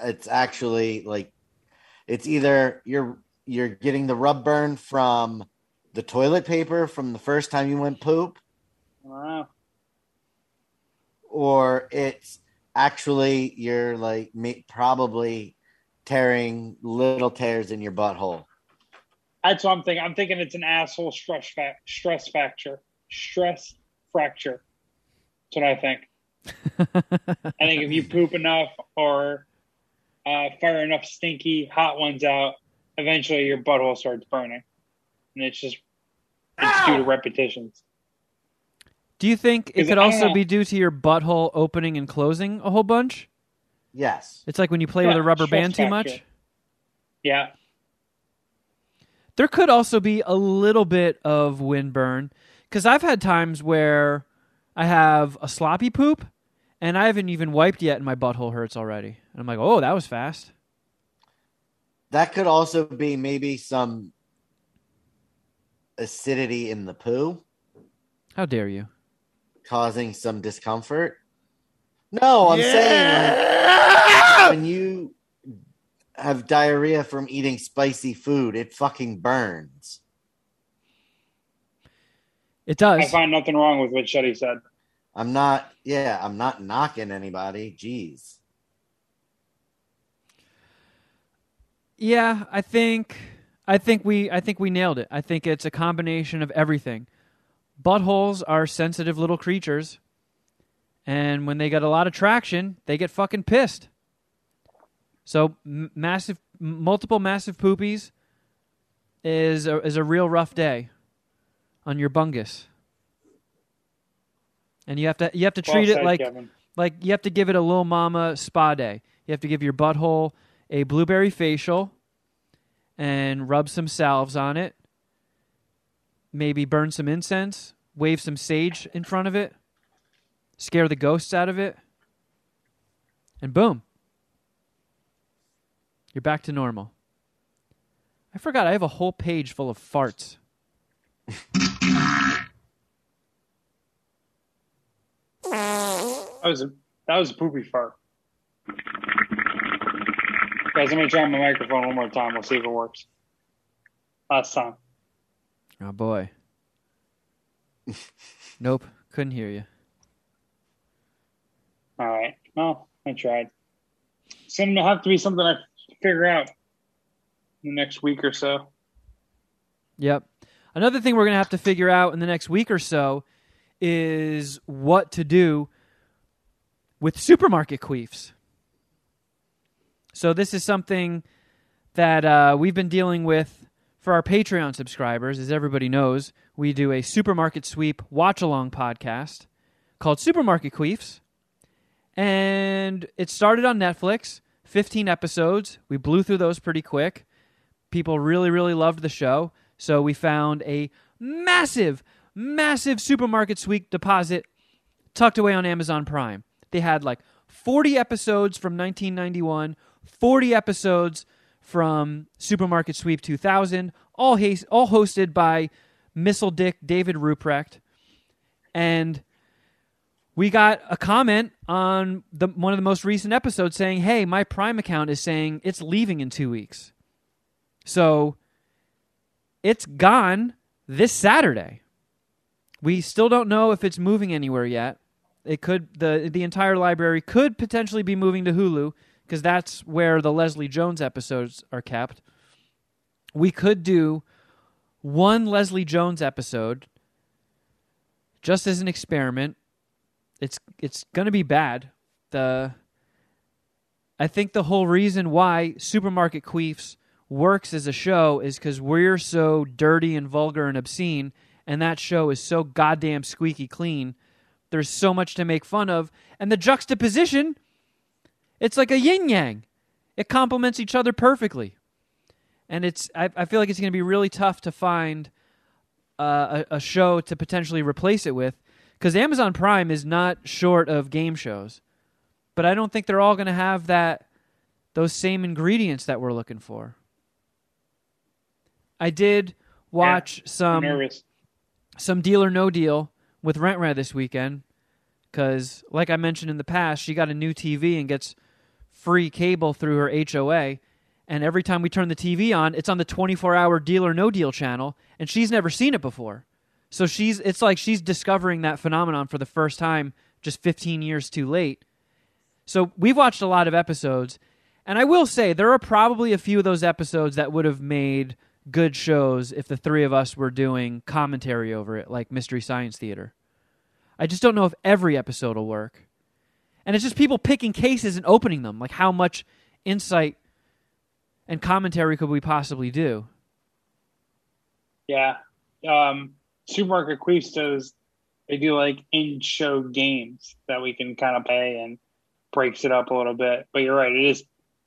it's actually like it's either you're you're getting the rub burn from the toilet paper from the first time you went poop Wow. or it's actually you're like probably tearing little tears in your butthole That's what I'm thinking. I'm thinking it's an asshole stress fa- stress fracture. Stress fracture. That's what I think. I think if you poop enough or uh, fire enough stinky hot ones out, eventually your butthole starts burning, and it's just it's due to repetitions. Do you think it could also know. be due to your butthole opening and closing a whole bunch? yes It's like when you play with a rubber band too much. factor. Yeah, There could also be a little bit of windburn because I've had times where I have a sloppy poop and I haven't even wiped yet and my butthole hurts already. And I'm like, oh, that was fast. that could also be maybe some acidity in the poo How dare you? Causing some discomfort? No, I'm saying when, when you have diarrhea from eating spicy food, it fucking burns. It does. I find nothing wrong with what Shetty said. I'm not, yeah, I'm not knocking anybody. Jeez. Yeah, I think I think we I think we nailed it. I think it's a combination of everything. Buttholes are sensitive little creatures, And when they get a lot of traction, they get fucking pissed. So m- massive, m- multiple massive poopies is a, is a real rough day on your bungus. And you have to you have to Well treat it like Kevin. like you have to give it a little mama spa day. You have to give your butthole a blueberry facial and rub some salves on it. Maybe burn some incense, wave some sage in front of it, scare the ghosts out of it, and boom. You're back to normal. I forgot I have a whole page full of farts. That was a that was a poopy fart. Guys, let me try my microphone one more time. We'll see if it works. Last time. Oh boy. nope, couldn't hear you. All right. Well, I tried. It's gonna have to be something I figure out in the next week or so. Yep. Another thing we're going to have to figure out in the next week or so is what to do with supermarket queefs. So, this is something that uh, we've been dealing with for our Patreon subscribers. As everybody knows, we do a supermarket sweep watch along podcast called Supermarket Queefs. And it started on Netflix, 15 episodes. We blew through those pretty quick. People really, really loved the show. So we found a massive, massive supermarket sweep deposit tucked away on Amazon Prime. They had like 40 episodes from 1991, 40 episodes from Supermarket Sweep 2000, all, all hosted by Missile Dick David Ruprecht. And we got a comment on the one of the most recent episodes saying, "Hey, my Prime account is saying it's leaving in 2 weeks." So it's gone this Saturday. We still don't know if it's moving anywhere yet. It could the the entire library could potentially be moving to Hulu because that's where the Leslie Jones episodes are kept. We could do one Leslie Jones episode just as an experiment. It's it's going to be bad. The I think the whole reason why Supermarket Queefs works as a show is because we're so dirty and vulgar and obscene, and that show is so goddamn squeaky clean. There's so much to make fun of, and the juxtaposition, it's like a yin yang. It complements each other perfectly, and it's. I, I feel like it's going to be really tough to find uh, a, a show to potentially replace it with, because Amazon Prime is not short of game shows, but I don't think they're all going to have that those same ingredients that we're looking for. I did watch I'm some nervous. some deal or no deal with Rent Rent this weekend because, like I mentioned in the past, she got a new TV and gets free cable through her HOA. And every time we turn the TV on, it's on the 24 hour deal or no deal channel, and she's never seen it before. So she's it's like she's discovering that phenomenon for the first time just 15 years too late. So we've watched a lot of episodes, and I will say there are probably a few of those episodes that would have made good shows if the three of us were doing commentary over it, like Mystery Science Theater. I just don't know if every episode will work. And it's just people picking cases and opening them. Like, how much insight and commentary could we possibly do? Yeah. Um, Supermarket Queefs does, they do like in show games that we can kind of play and breaks it up a little bit. But you're right. It is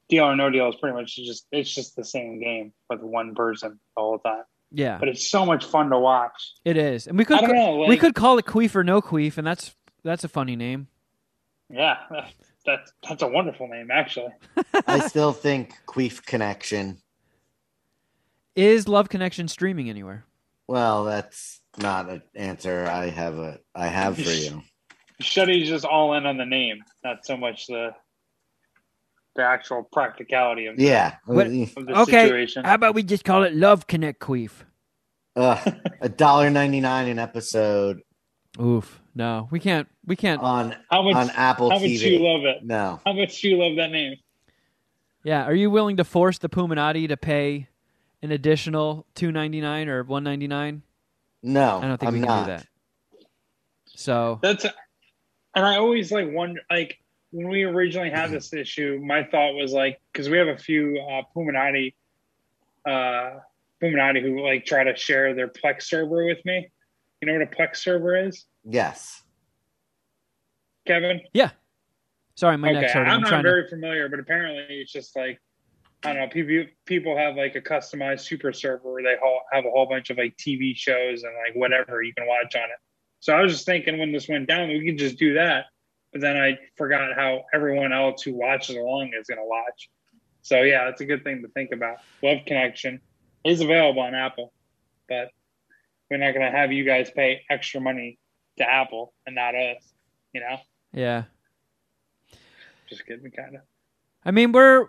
deal or no deal is pretty much just, it's just the same game with one person the whole time. Yeah, But it's so much fun to watch. it is. And we could know. we could call it Queef or No Queef, and that's that's a funny name. Yeah, that's, that's a wonderful name, actually. I still think Queef Connection. Is Love Connection streaming anywhere? Well, that's not an answer I have a I have for you. Shuddy's just all in on the name, not so much the the actual practicality of, Yeah. What- of the Okay, situation. How about we just call it Love Connect Queef? A dollar ninety nine an episode Oof. No, we can't. We can't. on How much? on Apple TV. how much TV. do you love it? No. How much do you love that name? Yeah, are you willing to force the Puminati to pay an additional two ninety nine or one ninety nine? No. I don't think I'm we can not. do that. So That's. and I always like wonder, like when we originally had this issue, my thought was like, because we have a few uh, Puminati, uh, Puminati who like try to share their Plex server with me. You know what a Plex server is, Yes. Kevin? Yeah. Sorry, my okay, neck's hurting. I'm I'm, not trying very familiar, but apparently it's just like I don't know. People people have like a customized super server where they have a whole bunch of like TV shows and like whatever you can watch on it. So I was just thinking when this went down, we could just do that. But then I forgot how everyone else who watches along is going to watch. So yeah, it's a good thing to think about. Love Connection is available on Apple, but we're not going to have you guys pay extra money to Apple and not us. You know. Yeah. just kidding, kind of. I mean, we're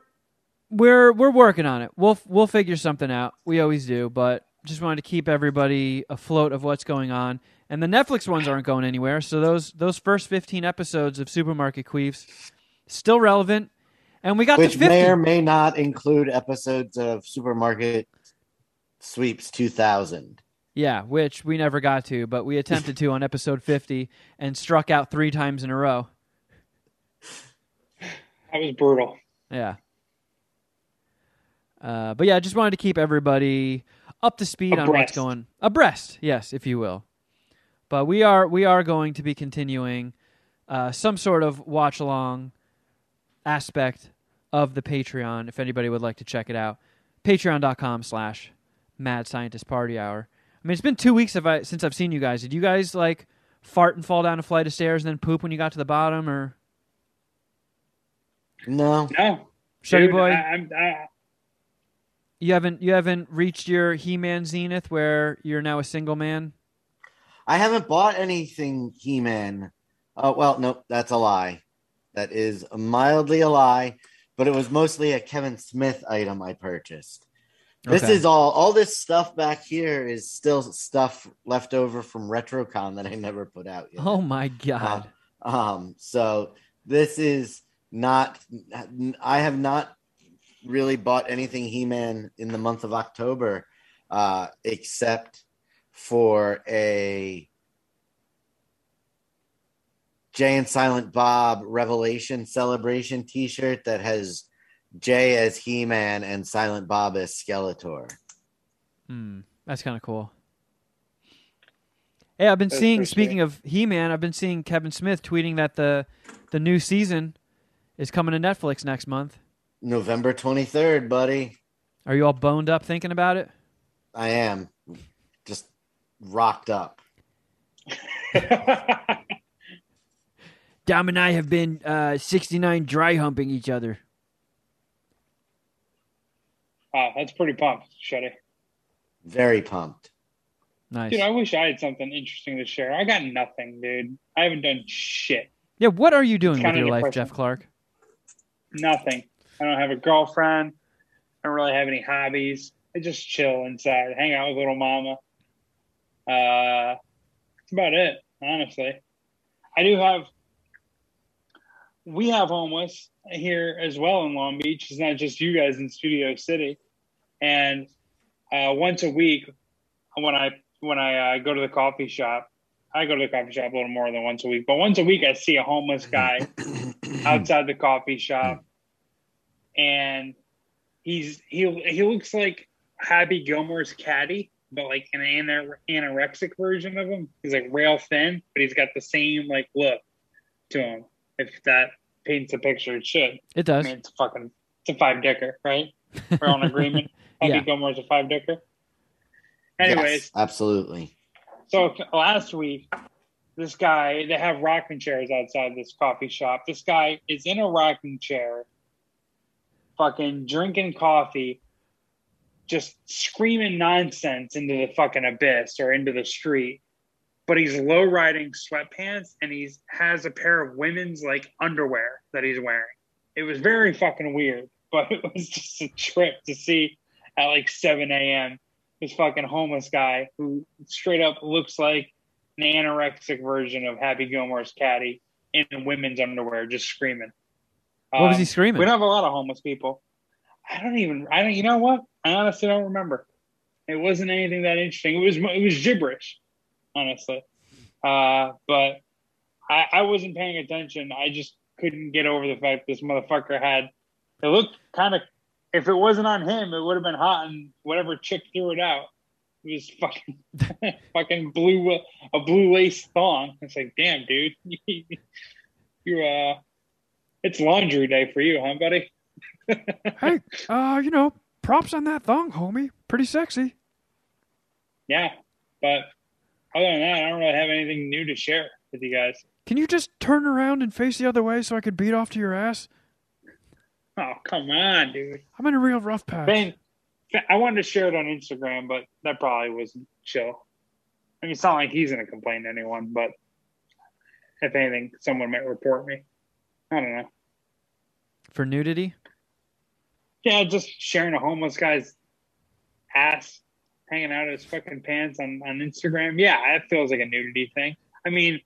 we're we're working on it. We'll we'll figure something out. We always do, but just wanted to keep everybody afloat of what's going on. And the Netflix ones aren't going anywhere, so those those first 15 episodes of Supermarket Queefs still relevant. And we got Which the 50. may or may not include episodes of Supermarket Sweeps 2000. Yeah, which we never got to, but we attempted to on episode 50 and struck out 3 times in a row. That was brutal. Yeah. Uh, but yeah, I just wanted to keep everybody up to speed on what's Abreast. going abreast, yes, if you will. But we are we are going to be continuing uh, some sort of watch along aspect of the Patreon. If anybody would like to check it out, patreon.com slash Mad Scientist Party Hour. I mean, it's been two weeks if I, since I've seen you guys. Did you guys like fart and fall down a flight of stairs and then poop when you got to the bottom, or No. No, Shuddy dude, boy? I, I'm, I, You haven't you haven't reached your He Man zenith where you're now a single man. I haven't bought anything He Man. Oh, uh, well, nope, that's a lie. That is mildly a lie, but it was mostly a Kevin Smith item I purchased. This Okay. is all, all this stuff back here is still stuff left over from RetroCon that I never put out yet. Oh my god! Um, so this is not, I have not really bought anything He Man in the month of October, uh, except for a Jay and Silent Bob Revelation Celebration t shirt that has Jay as He Man and Silent Bob as Skeletor. Hmm, that's kind of cool. Hey, I've been That's seeing. pretty Speaking of He Man, I've been seeing Kevin Smith tweeting that the the new season is coming to Netflix next month. November 23rd, buddy. Are you all boned up thinking about it? I am just rocked up. Dom and I have been uh, 69 dry humping each other. Wow, that's pretty pumped, Shuddy. Very pumped. Nice. Dude, I wish I had something interesting to share. I got nothing, dude. I haven't done shit. yeah, what are you doing It's with your life. Jeff Clark? Nothing. I don't have a girlfriend. I don't really have any hobbies. I just chill inside, hang out with little mama. Uh, that's about it, honestly. I do have. We have homeless here as well in Long Beach. It's not just you guys in Studio City, and uh, once a week, when I when I uh, go to the coffee shop, I go to the coffee shop a little more than once a week. But once a week, I see a homeless guy outside the coffee shop, and he's he he looks like Happy Gilmore's caddy, but like an ana- anorexic version of him. He's like rail thin, but he's got the same like look to him. If that paints a picture, it should. It I does. mean, it's a fucking it's a five dicker, right? We're on agreement. Happy Yeah. Gilmore's a five dicker. Anyways, Yes, absolutely. so last week, this guy, they have rocking chairs outside this coffee shop. This guy is in a rocking chair, fucking drinking coffee, just screaming nonsense into the fucking abyss or into the street. But he's low riding sweatpants and he's has a pair of women's like underwear that he's wearing. It was very fucking weird, but it was just a trip to see at like 7 a.m this fucking homeless guy who straight up looks like an anorexic version of Happy Gilmore's caddy in women's underwear, just screaming. What was Um, he screaming? We don't have a lot of homeless people. I don't even. I don't. You know what? I honestly don't remember. It wasn't anything that interesting. It was. It was gibberish, honestly. Uh, but I, I wasn't paying attention. I just couldn't get over the fact this motherfucker had. It looked kind of. If it wasn't on him, it would have been hot, and whatever chick threw it out, it was fucking, fucking blue, a blue lace thong. It's like, damn, dude, you're uh, it's laundry day for you, huh, buddy? hey, uh, you know, props on that thong, homie. Pretty sexy. Yeah, but other than that, I don't really have anything new to share with you guys. Can you just turn around and face the other way so I could beat off to your ass? Oh, come on, dude. I'm in a real rough patch. Ben, I wanted to share it on Instagram, but that probably wasn't chill. I mean, it's not like he's going to complain to anyone, but if anything, someone might report me. I don't know. For nudity? Yeah, just sharing a homeless guy's ass hanging out of his fucking pants on, on Instagram. Yeah, that feels like a nudity thing. I mean,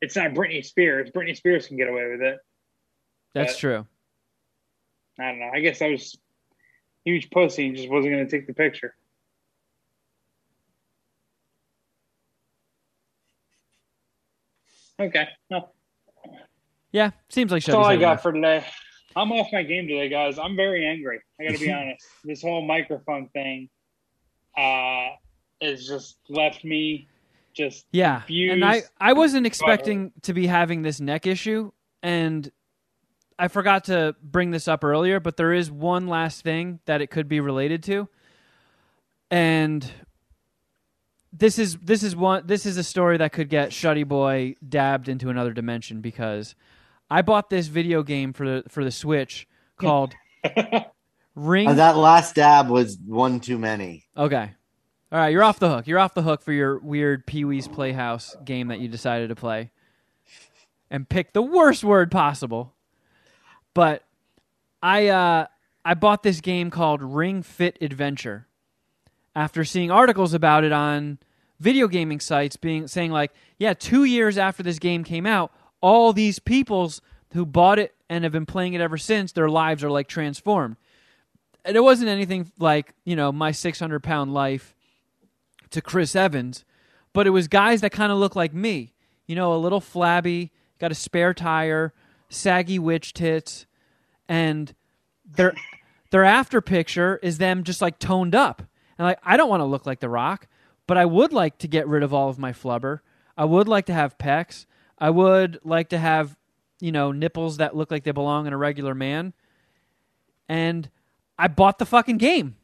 it's not Britney Spears. Britney Spears can get away with it. That's But- true. I don't know. I guess I was huge pussy and just wasn't going to take the picture. Okay. No, Yeah, seems like that's all I got had for today. I'm off my game today, guys. I'm very angry. I got to be honest. This whole microphone thing uh, has just left me just Yeah, and I. I wasn't expecting to be having this neck issue, and I forgot to bring this up earlier, but there is one last thing that it could be related to, and this is this is one this is a story that could get Shuddy Boy dabbed into another dimension because I bought this video game for the for the Switch called Ring. Uh, that last dab was one too many. Okay. All right, you're off the hook. You're off the hook for your weird Pee Wee's Playhouse game that you decided to play and pick the worst word possible. But I uh, I bought this game called Ring Fit Adventure after seeing articles about it on video gaming sites being saying like, yeah, 2 years after this game came out, all these peoples who bought it and have been playing it ever since, their lives are like transformed and it wasn't anything like you know my 600 pound life to chris evans but it was guys that kind of look like me. You know a little flabby got a spare tire saggy witch tits and their their after picture is them just like toned up. And like i don't want to look like the rock but i would like to get rid of all of my flubber. I would like to have pecs. I would like to have you know nipples that look like they belong in a regular man. And I bought the fucking game.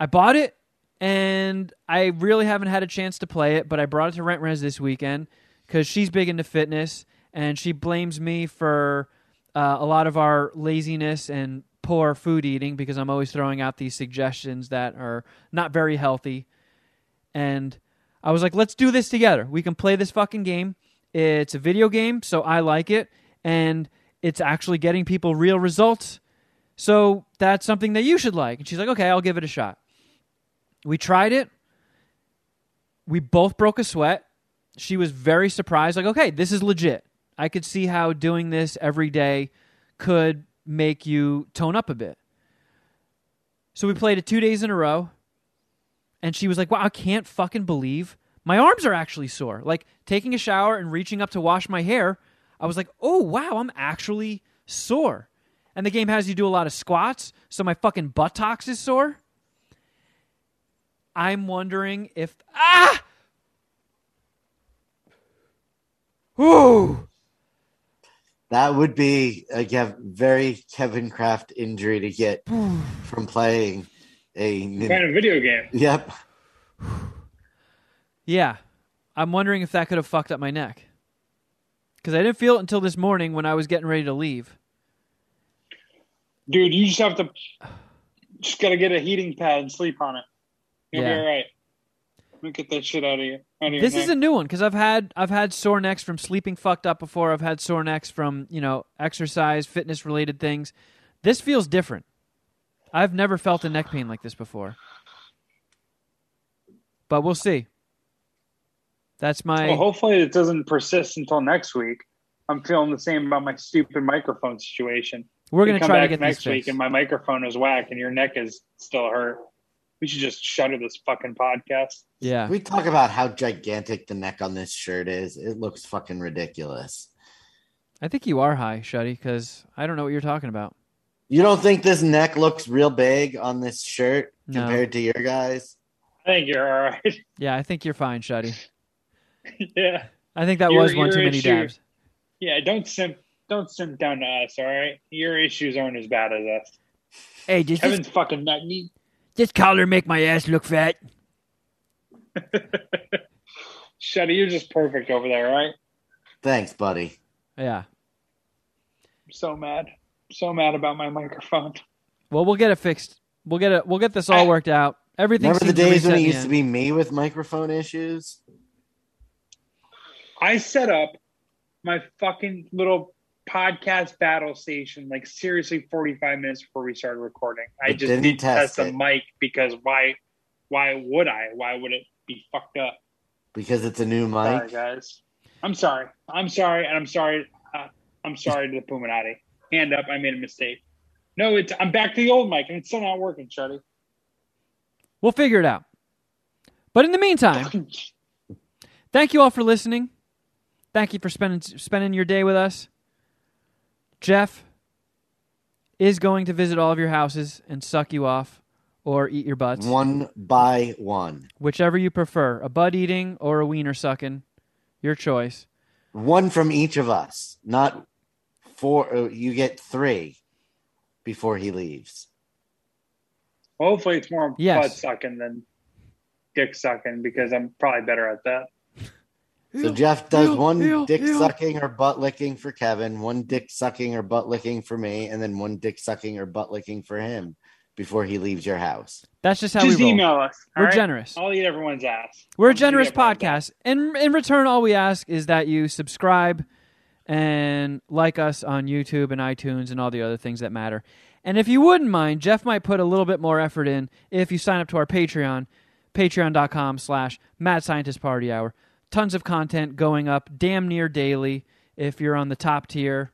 I bought it, and I really haven't had a chance to play it, but I brought it to Rent Res this weekend because she's big into fitness, and she blames me for uh, a lot of our laziness and poor food eating because I'm always throwing out these suggestions that are not very healthy. And I was like, let's do this together. We can play this fucking game. It's a video game, so I like it, and it's actually getting people real results. So that's something that you should like. And she's like, okay, I'll give it a shot. We tried it. We both broke a sweat. She was very surprised, like, okay, this is legit. I could see how doing this every day could make you tone up a bit. So we played it two days in a row. And she was like, wow, I can't fucking believe my arms are actually sore. Like taking a shower and reaching up to wash my hair, I was like, oh, wow, I'm actually sore and the game has you do a lot of squats, so my fucking buttocks is sore. I'm wondering if ah, ooh, That would be a Kev- very Kevin Kraft injury to get from playing a. Playing a video game. Yep. yeah. I'm wondering if that could have fucked up my neck because I didn't feel it until this morning when I was getting ready to leave. Dude, you just have to just gotta get a heating pad and sleep on it. You'll Yeah. be all right. Let me get that shit out of you. Out of This is a new one because I've had I've had sore necks from sleeping fucked up before. I've had sore necks from you know exercise, fitness related things. This feels different. I've never felt a neck pain like this before, but we'll see. That's my well, hopefully it doesn't persist until next week. I'm feeling the same about my stupid microphone situation. We're gonna come try to back get next this week fixed. and my microphone is whack and your neck is still hurt. We should just shutter this fucking podcast. Yeah. Can we talk about how gigantic the neck on this shirt is? It looks fucking ridiculous. I think you are high, Shuddy, because I don't know what you're talking about. You don't think this neck looks real big on this shirt No. compared to your guys? I think you're all right. Yeah, I think you're fine, Shuddy. yeah, I think that Your- was one too many issue- dabs. yeah. Don't simp. Don't simp down to us. All right. Your issues aren't as bad as us. Hey, does Kevin's fucking nut. me. this collar make my ass look fat? Shuddy, you're just perfect over there, right? Thanks, buddy. Yeah. I'm so mad. so mad about my microphone. Well, we'll get it fixed. We'll get it. We'll get this all worked out. Everything. Remember the days when reset it in used to be me with microphone issues? I set up my fucking little podcast battle station like seriously 45 minutes before we started recording. I But just didn't didn't test test the mic because why why would I? Why would it be fucked up? Because it's a new Sorry, mic. guys. I'm sorry. I'm sorry, and I'm sorry. Uh, I'm sorry to the Puminati. Hand up. I made a mistake. No, it's. I'm back to the old mic, and it's still not working, Shuddy. We'll figure it out. But in the meantime, thank you all for listening. Thank you for spending spending your day with us. Jeff is going to visit all of your houses and suck you off or eat your butts, One by one. whichever you prefer, a butt eating or a wiener sucking, your choice. One from each of us. Not four. uh, You get three before he leaves. Hopefully, it's more Yes. butt sucking than dick sucking because I'm probably better at that. So Jeff does ew, one ew, dick ew. sucking or butt licking for Kevin, one dick sucking or butt licking for me, and then one dick sucking or butt licking for him before he leaves your house. That's just how Just we roll. email us. We're right? generous. I'll eat everyone's ass. We're a I'll eat generous podcast. And in return, all we ask is that you subscribe and like us on YouTube and iTunes and all the other things that matter. And if you wouldn't mind, Jeff might put a little bit more effort in if you sign up to our Patreon, patreon.com slash Mad Scientist Party Hour. Tons of content going up damn near daily if you're on the top tier.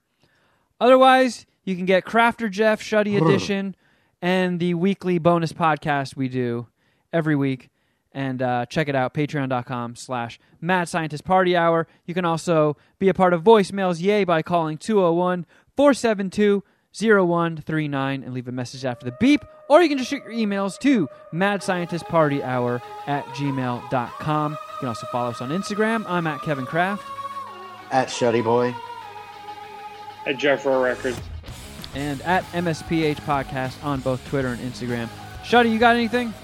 Otherwise, you can get Crafter Jeff Shuddy Edition and the weekly bonus podcast we do every week. And uh, check it out, patreon.com slash Mad Scientist Party Hour. You can also be a part of voicemails, yay, by calling 201 472 0139 and leave a message after the beep. Or you can just shoot your emails to Mad Scientist Party Hour at gmail.com. You can also follow us on Instagram. I'm at Kevin Kraft. At Shuddy Boy. At Jeff Rowe Records. and at MSPH Podcast on both Twitter and Instagram. Shuddy, you got anything?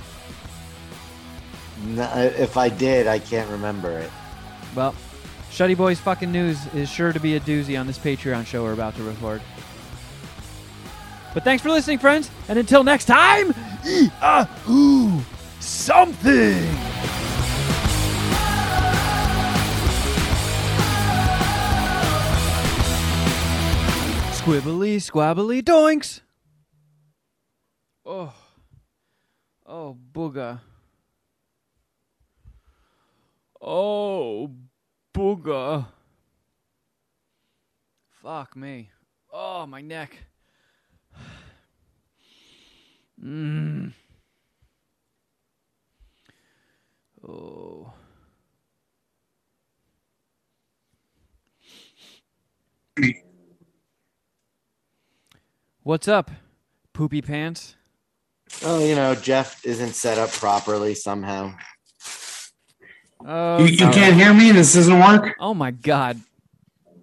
No, if I did, I can't remember it. Well, Shuddy Boys fucking news is sure to be a doozy on this Patreon show we're about to record. But thanks for listening, friends, and until next time, eat a ooh something. Squibbly squabbly doinks. Oh, oh booga. Oh, booga. Fuck me. Oh, my neck. Mmm. Oh. What's up, poopy pants? Oh, you know, Jeff isn't set up properly somehow. Oh, You, you can't hear me? This doesn't work? Oh my god.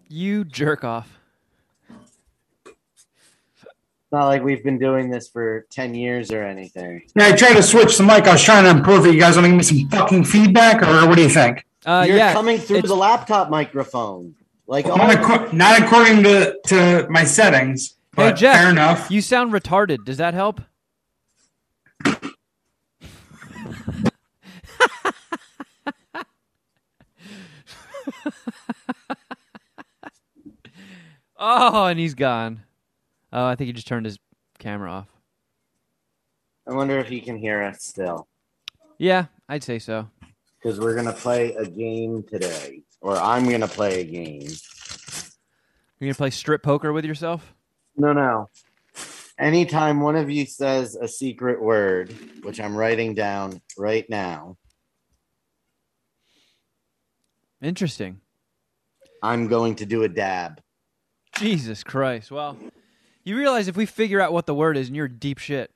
You jerk off. It's not like we've been doing this for 10 years or anything. Yeah, I tried to switch the mic. I was trying to improve it. You guys want to give me some fucking feedback, or what do you think? Uh, You're yeah, coming through it's- the laptop microphone. Like, Not, oh, acco- not according to, to my settings, Hey, Jeff. fair enough. You sound retarded. Does that help? oh, and he's gone. Oh, I think he just turned his camera off. I wonder if he can hear us still. Yeah, I'd say so. Because we're going to play a game today. Or I'm going to play a game. You're gonna play strip poker with yourself? No, no. Anytime one of you says a secret word, which I'm writing down right now, Interesting. I'm going to do a dab. Jesus Christ. Well, you realize if we figure out what the word is, and you're deep shit.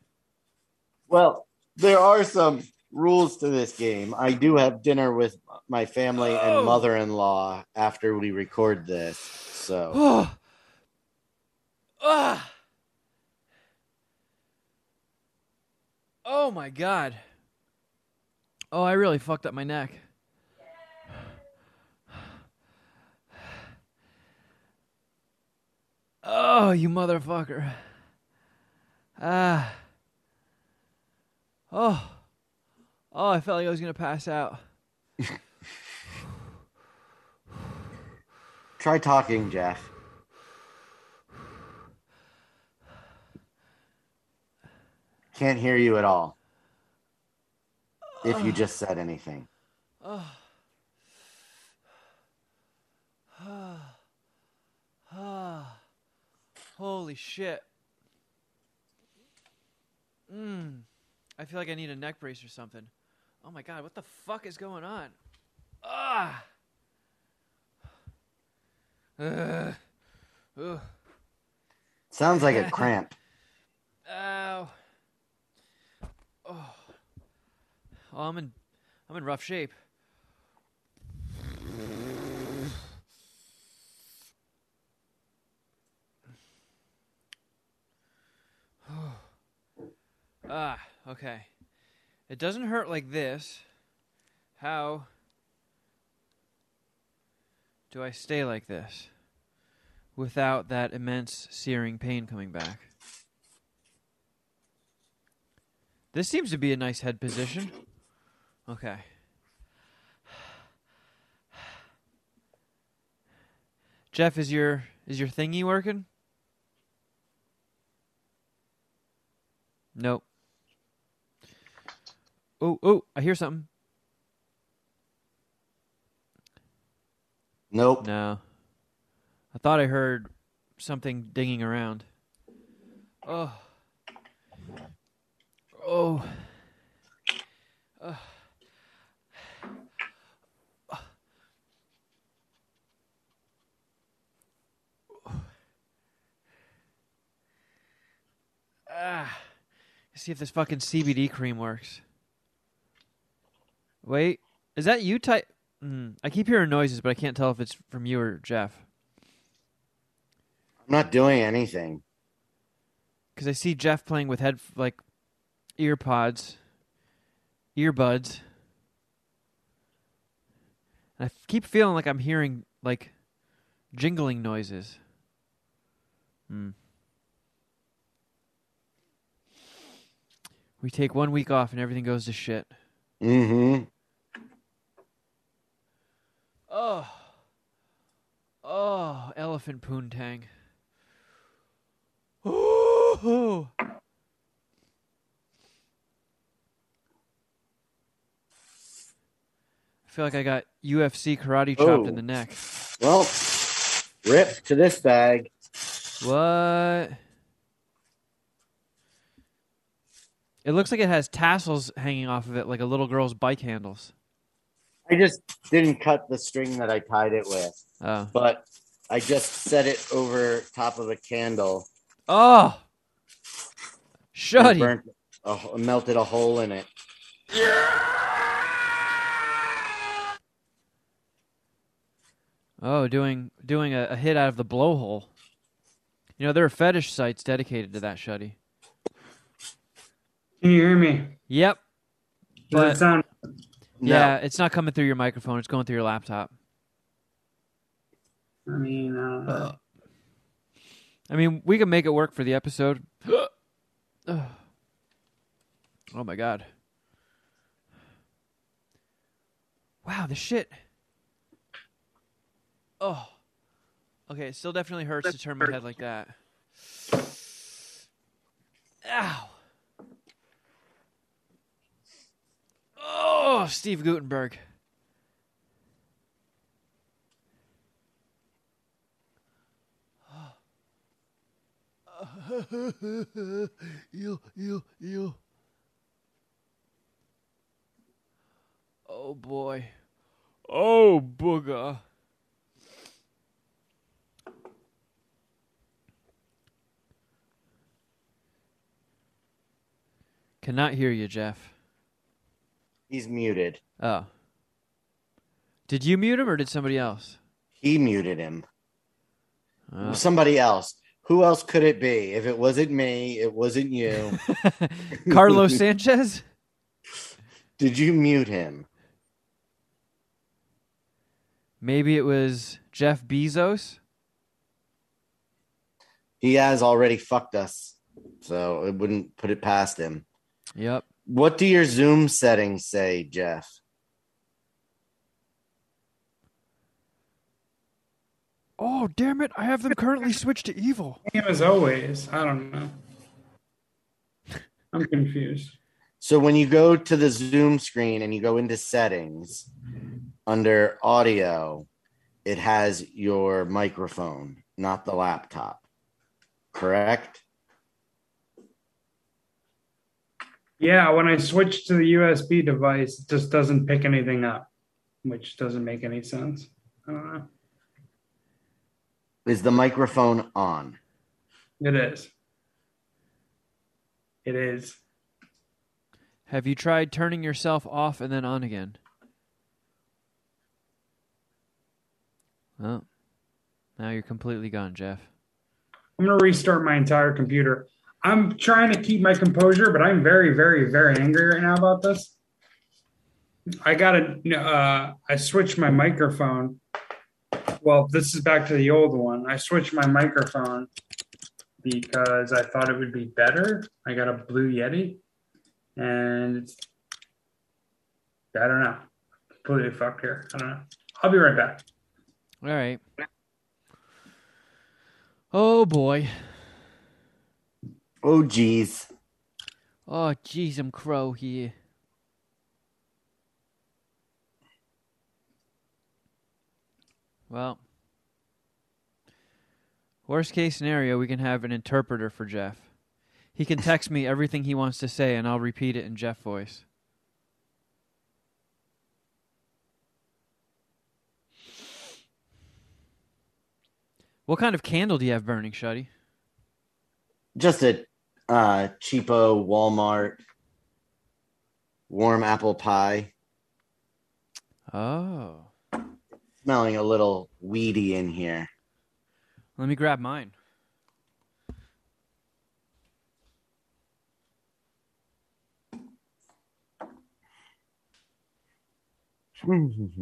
Well, there are some rules to this game. I do have dinner with my family Oh. and mother in law after we record this. So Oh. Ah. Oh my god. Oh, I really fucked up my neck. Oh, you motherfucker. Ah. Oh. Oh, I felt like I was going to pass out. try talking, Jeff. Can't hear you at all. If you just said anything. Holy shit. Mmm. I feel like I need a neck brace or something. Oh my god, what the fuck is going on? Ah. Ugh. Ugh. Sounds like a cramp. Ow. Oh. Oh, I'm in I'm in rough shape. ah, okay. It doesn't hurt like this. How do I stay like this without that immense searing pain coming back? This seems to be a nice head position. Okay. Jeff, is your is your thingy working? Nope. Oh, oh, I hear something. Nope. No. I thought I heard something dinging around. Oh. Oh. Ugh. Ah. See if this fucking CBD cream works. Wait, is that you type? Mm, I keep hearing noises, but I can't tell if it's from you or Jeff. I'm not doing anything. Because I see Jeff playing with head like ear pods, earbuds. And I f- keep feeling like I'm hearing like jingling noises. Hmm. We take one week off and everything goes to shit. Mm-hmm. Oh. Oh, elephant poontang. Ooh. I feel like I got UFC karate oh. chopped Oh. in the neck. Well, rip to this bag. What? It looks like it has tassels hanging off of it like a little girl's bike handles. I just didn't cut the string that I tied it with, Oh. but I just set it over top of a candle. Oh. and Shuddy. burnt a, melted a hole in it. Oh, doing doing a, a hit out of the blowhole. You know, there are fetish sites dedicated to that, Shuddy. Can you hear me? Yep. Does But it sound? yeah, it's not coming through your microphone, it's going through your laptop. I mean, uh, I mean, we can make it work for the episode. oh my god. Wow, the shit. Oh. Okay, it still definitely hurts to turn my head like that. Ow. Oh, Steve Guttenberg. ew, ew, ew. Oh boy. Oh booger. Cannot hear you, Jeff. He's muted. Oh. Did you mute him or did somebody else? He muted him. Oh. Somebody else. Who else could it be? If it wasn't me, it wasn't you. Carlos Sanchez? Did you mute him? Maybe it was Jeff Bezos? He has already fucked us, so it wouldn't put it past him. Yep. What do your Zoom settings say, Jeff? Oh, damn it. I have them currently switched to evil. Same as always. I don't know. I'm confused. So when you go to the Zoom screen and you go into settings under audio, it has your microphone, not the laptop. Correct? Yeah, when I switch to the USB device, it just doesn't pick anything up, which doesn't make any sense. I don't know. Is the microphone on? It is. It is. Have you tried turning yourself off and then on again? Well, now you're completely gone, Jeff. I'm going to restart my entire computer. I'm trying to keep my composure, but I'm very, very, very angry right now about this. I got to, uh, I switched my microphone. Well, this is back to the old one. I switched my microphone because I thought it would be better. I got a Blue Yeti and I don't know, completely fucked here. I don't know. I'll be right back. All right. Oh boy. Oh, jeez. Oh jeez, I'm crow here. Well, worst case scenario, we can have an interpreter for Jeff. He can text me everything he wants to say, and I'll repeat it in Jeff voice. What kind of candle do you have burning, Shuddy? Just a uh, cheapo Walmart warm apple pie. Oh, Smelling a little weedy in here. let me grab mine.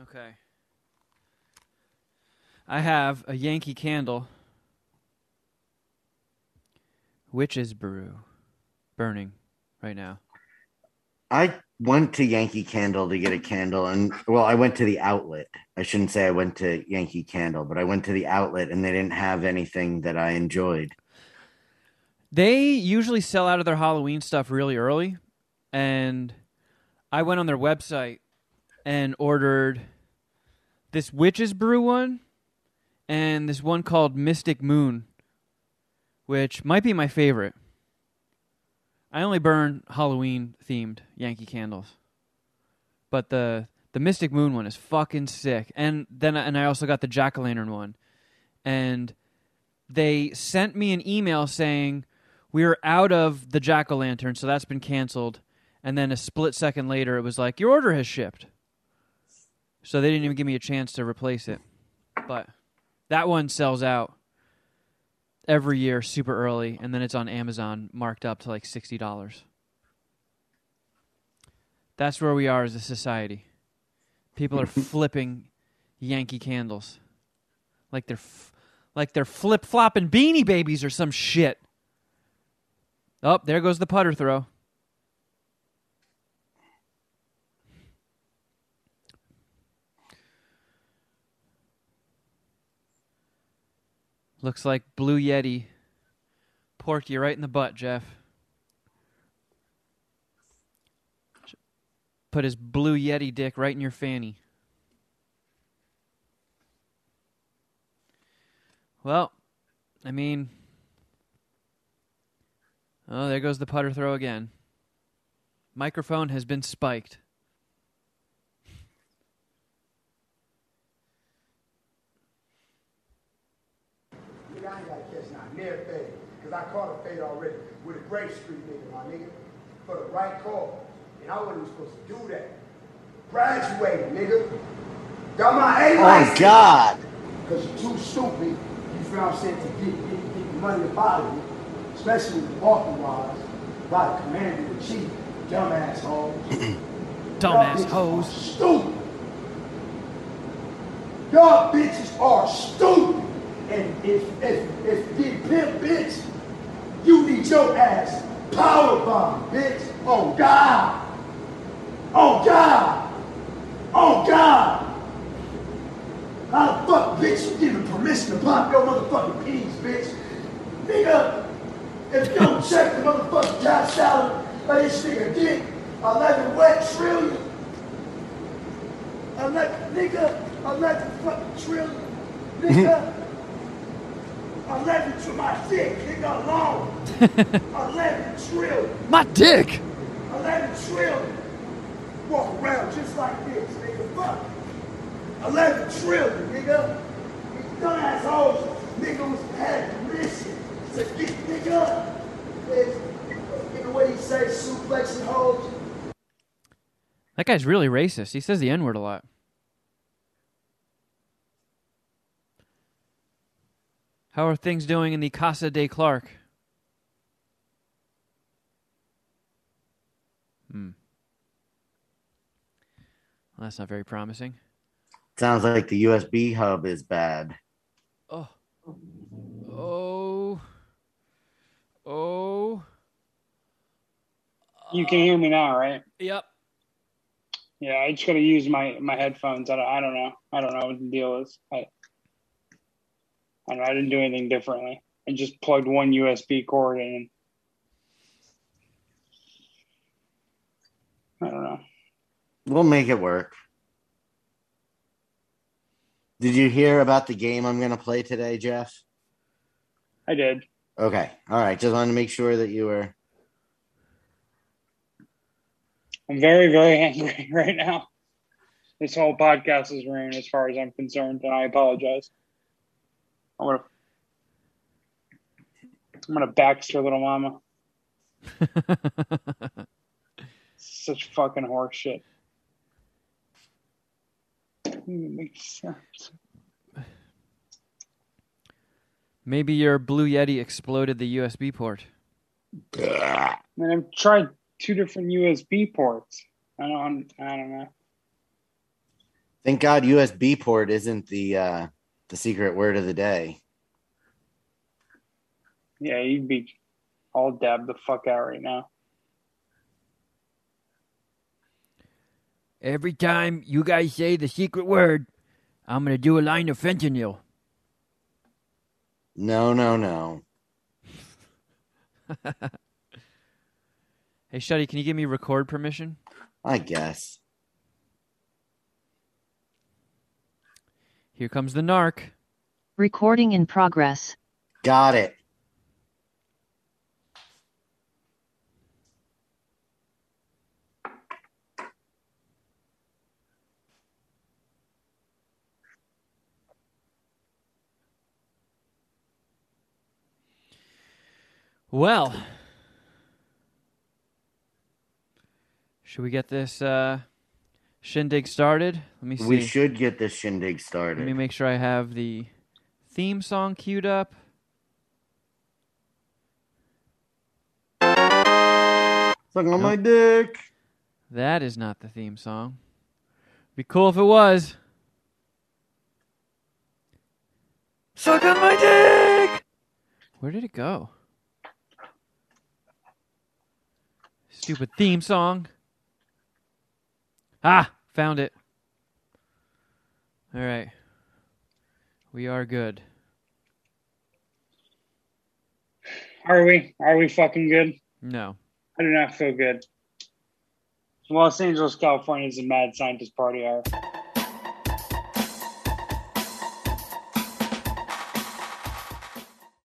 Okay. I have a Yankee candle. Witch's brew burning right now. I went to Yankee Candle to get a candle, and well, I went to the outlet. I shouldn't say I went to Yankee Candle, but I went to the outlet, and they didn't have anything that I enjoyed. They usually sell out of their Halloween stuff really early, and I went on their website and ordered this Witch's Brew one and this one called Mystic Moon, which might be my favorite. I only burn Halloween themed Yankee candles, but the the Mystic Moon one is fucking sick. And then and I also got the Jack o' Lantern one, and they sent me an email saying we are out of the Jack o' Lantern, so that's been canceled. And then a split second later, it was like your order has shipped. So they didn't even give me a chance to replace it. But that one sells out every year super early, and then it's on Amazon marked up to like sixty dollars. That's where we are as a society. People are flipping Yankee candles, like they're f- like they're flip flopping beanie babies or some shit. Oh, there goes the putter throw. Looks like Blue Yeti porked you right in the butt, Jeff. Put his Blue Yeti dick right in your fanny. Well, I mean, oh, there goes the putter throw again. Microphone has been spiked. Nigga, I ain't gotta catch not near fade. Cause I caught a fade already with a Grape Street nigga, my nigga. For the right call. And I wasn't even supposed to do that. Graduated, nigga. Got my A Oh license. God. Cause you're too stupid, you feel what I'm saying, to get, get, get the money about it. Especially with the walking wise. By the commander in chief. Dumbass hoes. Dumbass Y'all bitches hoes. Stupid. Y'all bitches are stupid. And if if if big pimp bitch, you need your ass power bomb, bitch. Oh God. Oh God. Oh God. How the fuck, bitch, you giving permission to pop your motherfucking peas, bitch? Nigga, if you don't check the motherfucking cash salary of this nigga dick, 11 wet trillion. 11, nigga, 11 fucking trillion. Nigga, 11 to my dick, nigga, alone. 11 trillion. My dick. 11 trillion. Walk around just like this, nigga. Fuck. 11 trillion, nigga. These dumb assholes, nigga, was had permission to get nigga. Is, you know what he say, suplexing hoes? That guy's really racist. He says the N word a lot. How are things doing in the Casa de Clark? Hmm. Well, that's not very promising. Sounds like the USB hub is bad. Oh. Oh. Oh. You can hear me now, right? Yep. Yeah, I just gotta use my my headphones. I don't, I don't know. I don't know what the deal is. I, I don't know. I didn't do anything differently. I just plugged one USB cord in. I don't know. We'll make it work. Did you hear about the game I'm going to play today, Jeff? I did. Okay. All right. Just wanted to make sure that you were. I'm very, very angry right now. This whole podcast is ruined as far as I'm concerned, and I apologize. I'm gonna, I'm gonna Baxter little mama. Such fucking horse shit. Doesn't sense. Maybe your Blue Yeti exploded the USB port. I mean, I've tried two different USB ports. I don't, I don't know. Thank God USB port isn't the uh, the secret word of the day. Yeah, you'd be all dabbed the fuck out right now. Every time you guys say the secret word, I'm gonna do a line of fentanyl. No, no, no. Hey, Shuddy, can you give me record permission? I guess. Here comes the narc. Recording in progress. Got it. Well, should we get this uh, shindig started? Let me see. We should get this shindig started. Let me make sure I have the theme song queued up. Suck on my dick. That is not the theme song. Be cool if it was. Suck on my dick. Where did it go? Stupid theme song. Ah, found it. All right. We are good. Are we? Are we fucking good? No. I do not feel good. Los Angeles, California is a mad scientist party hour.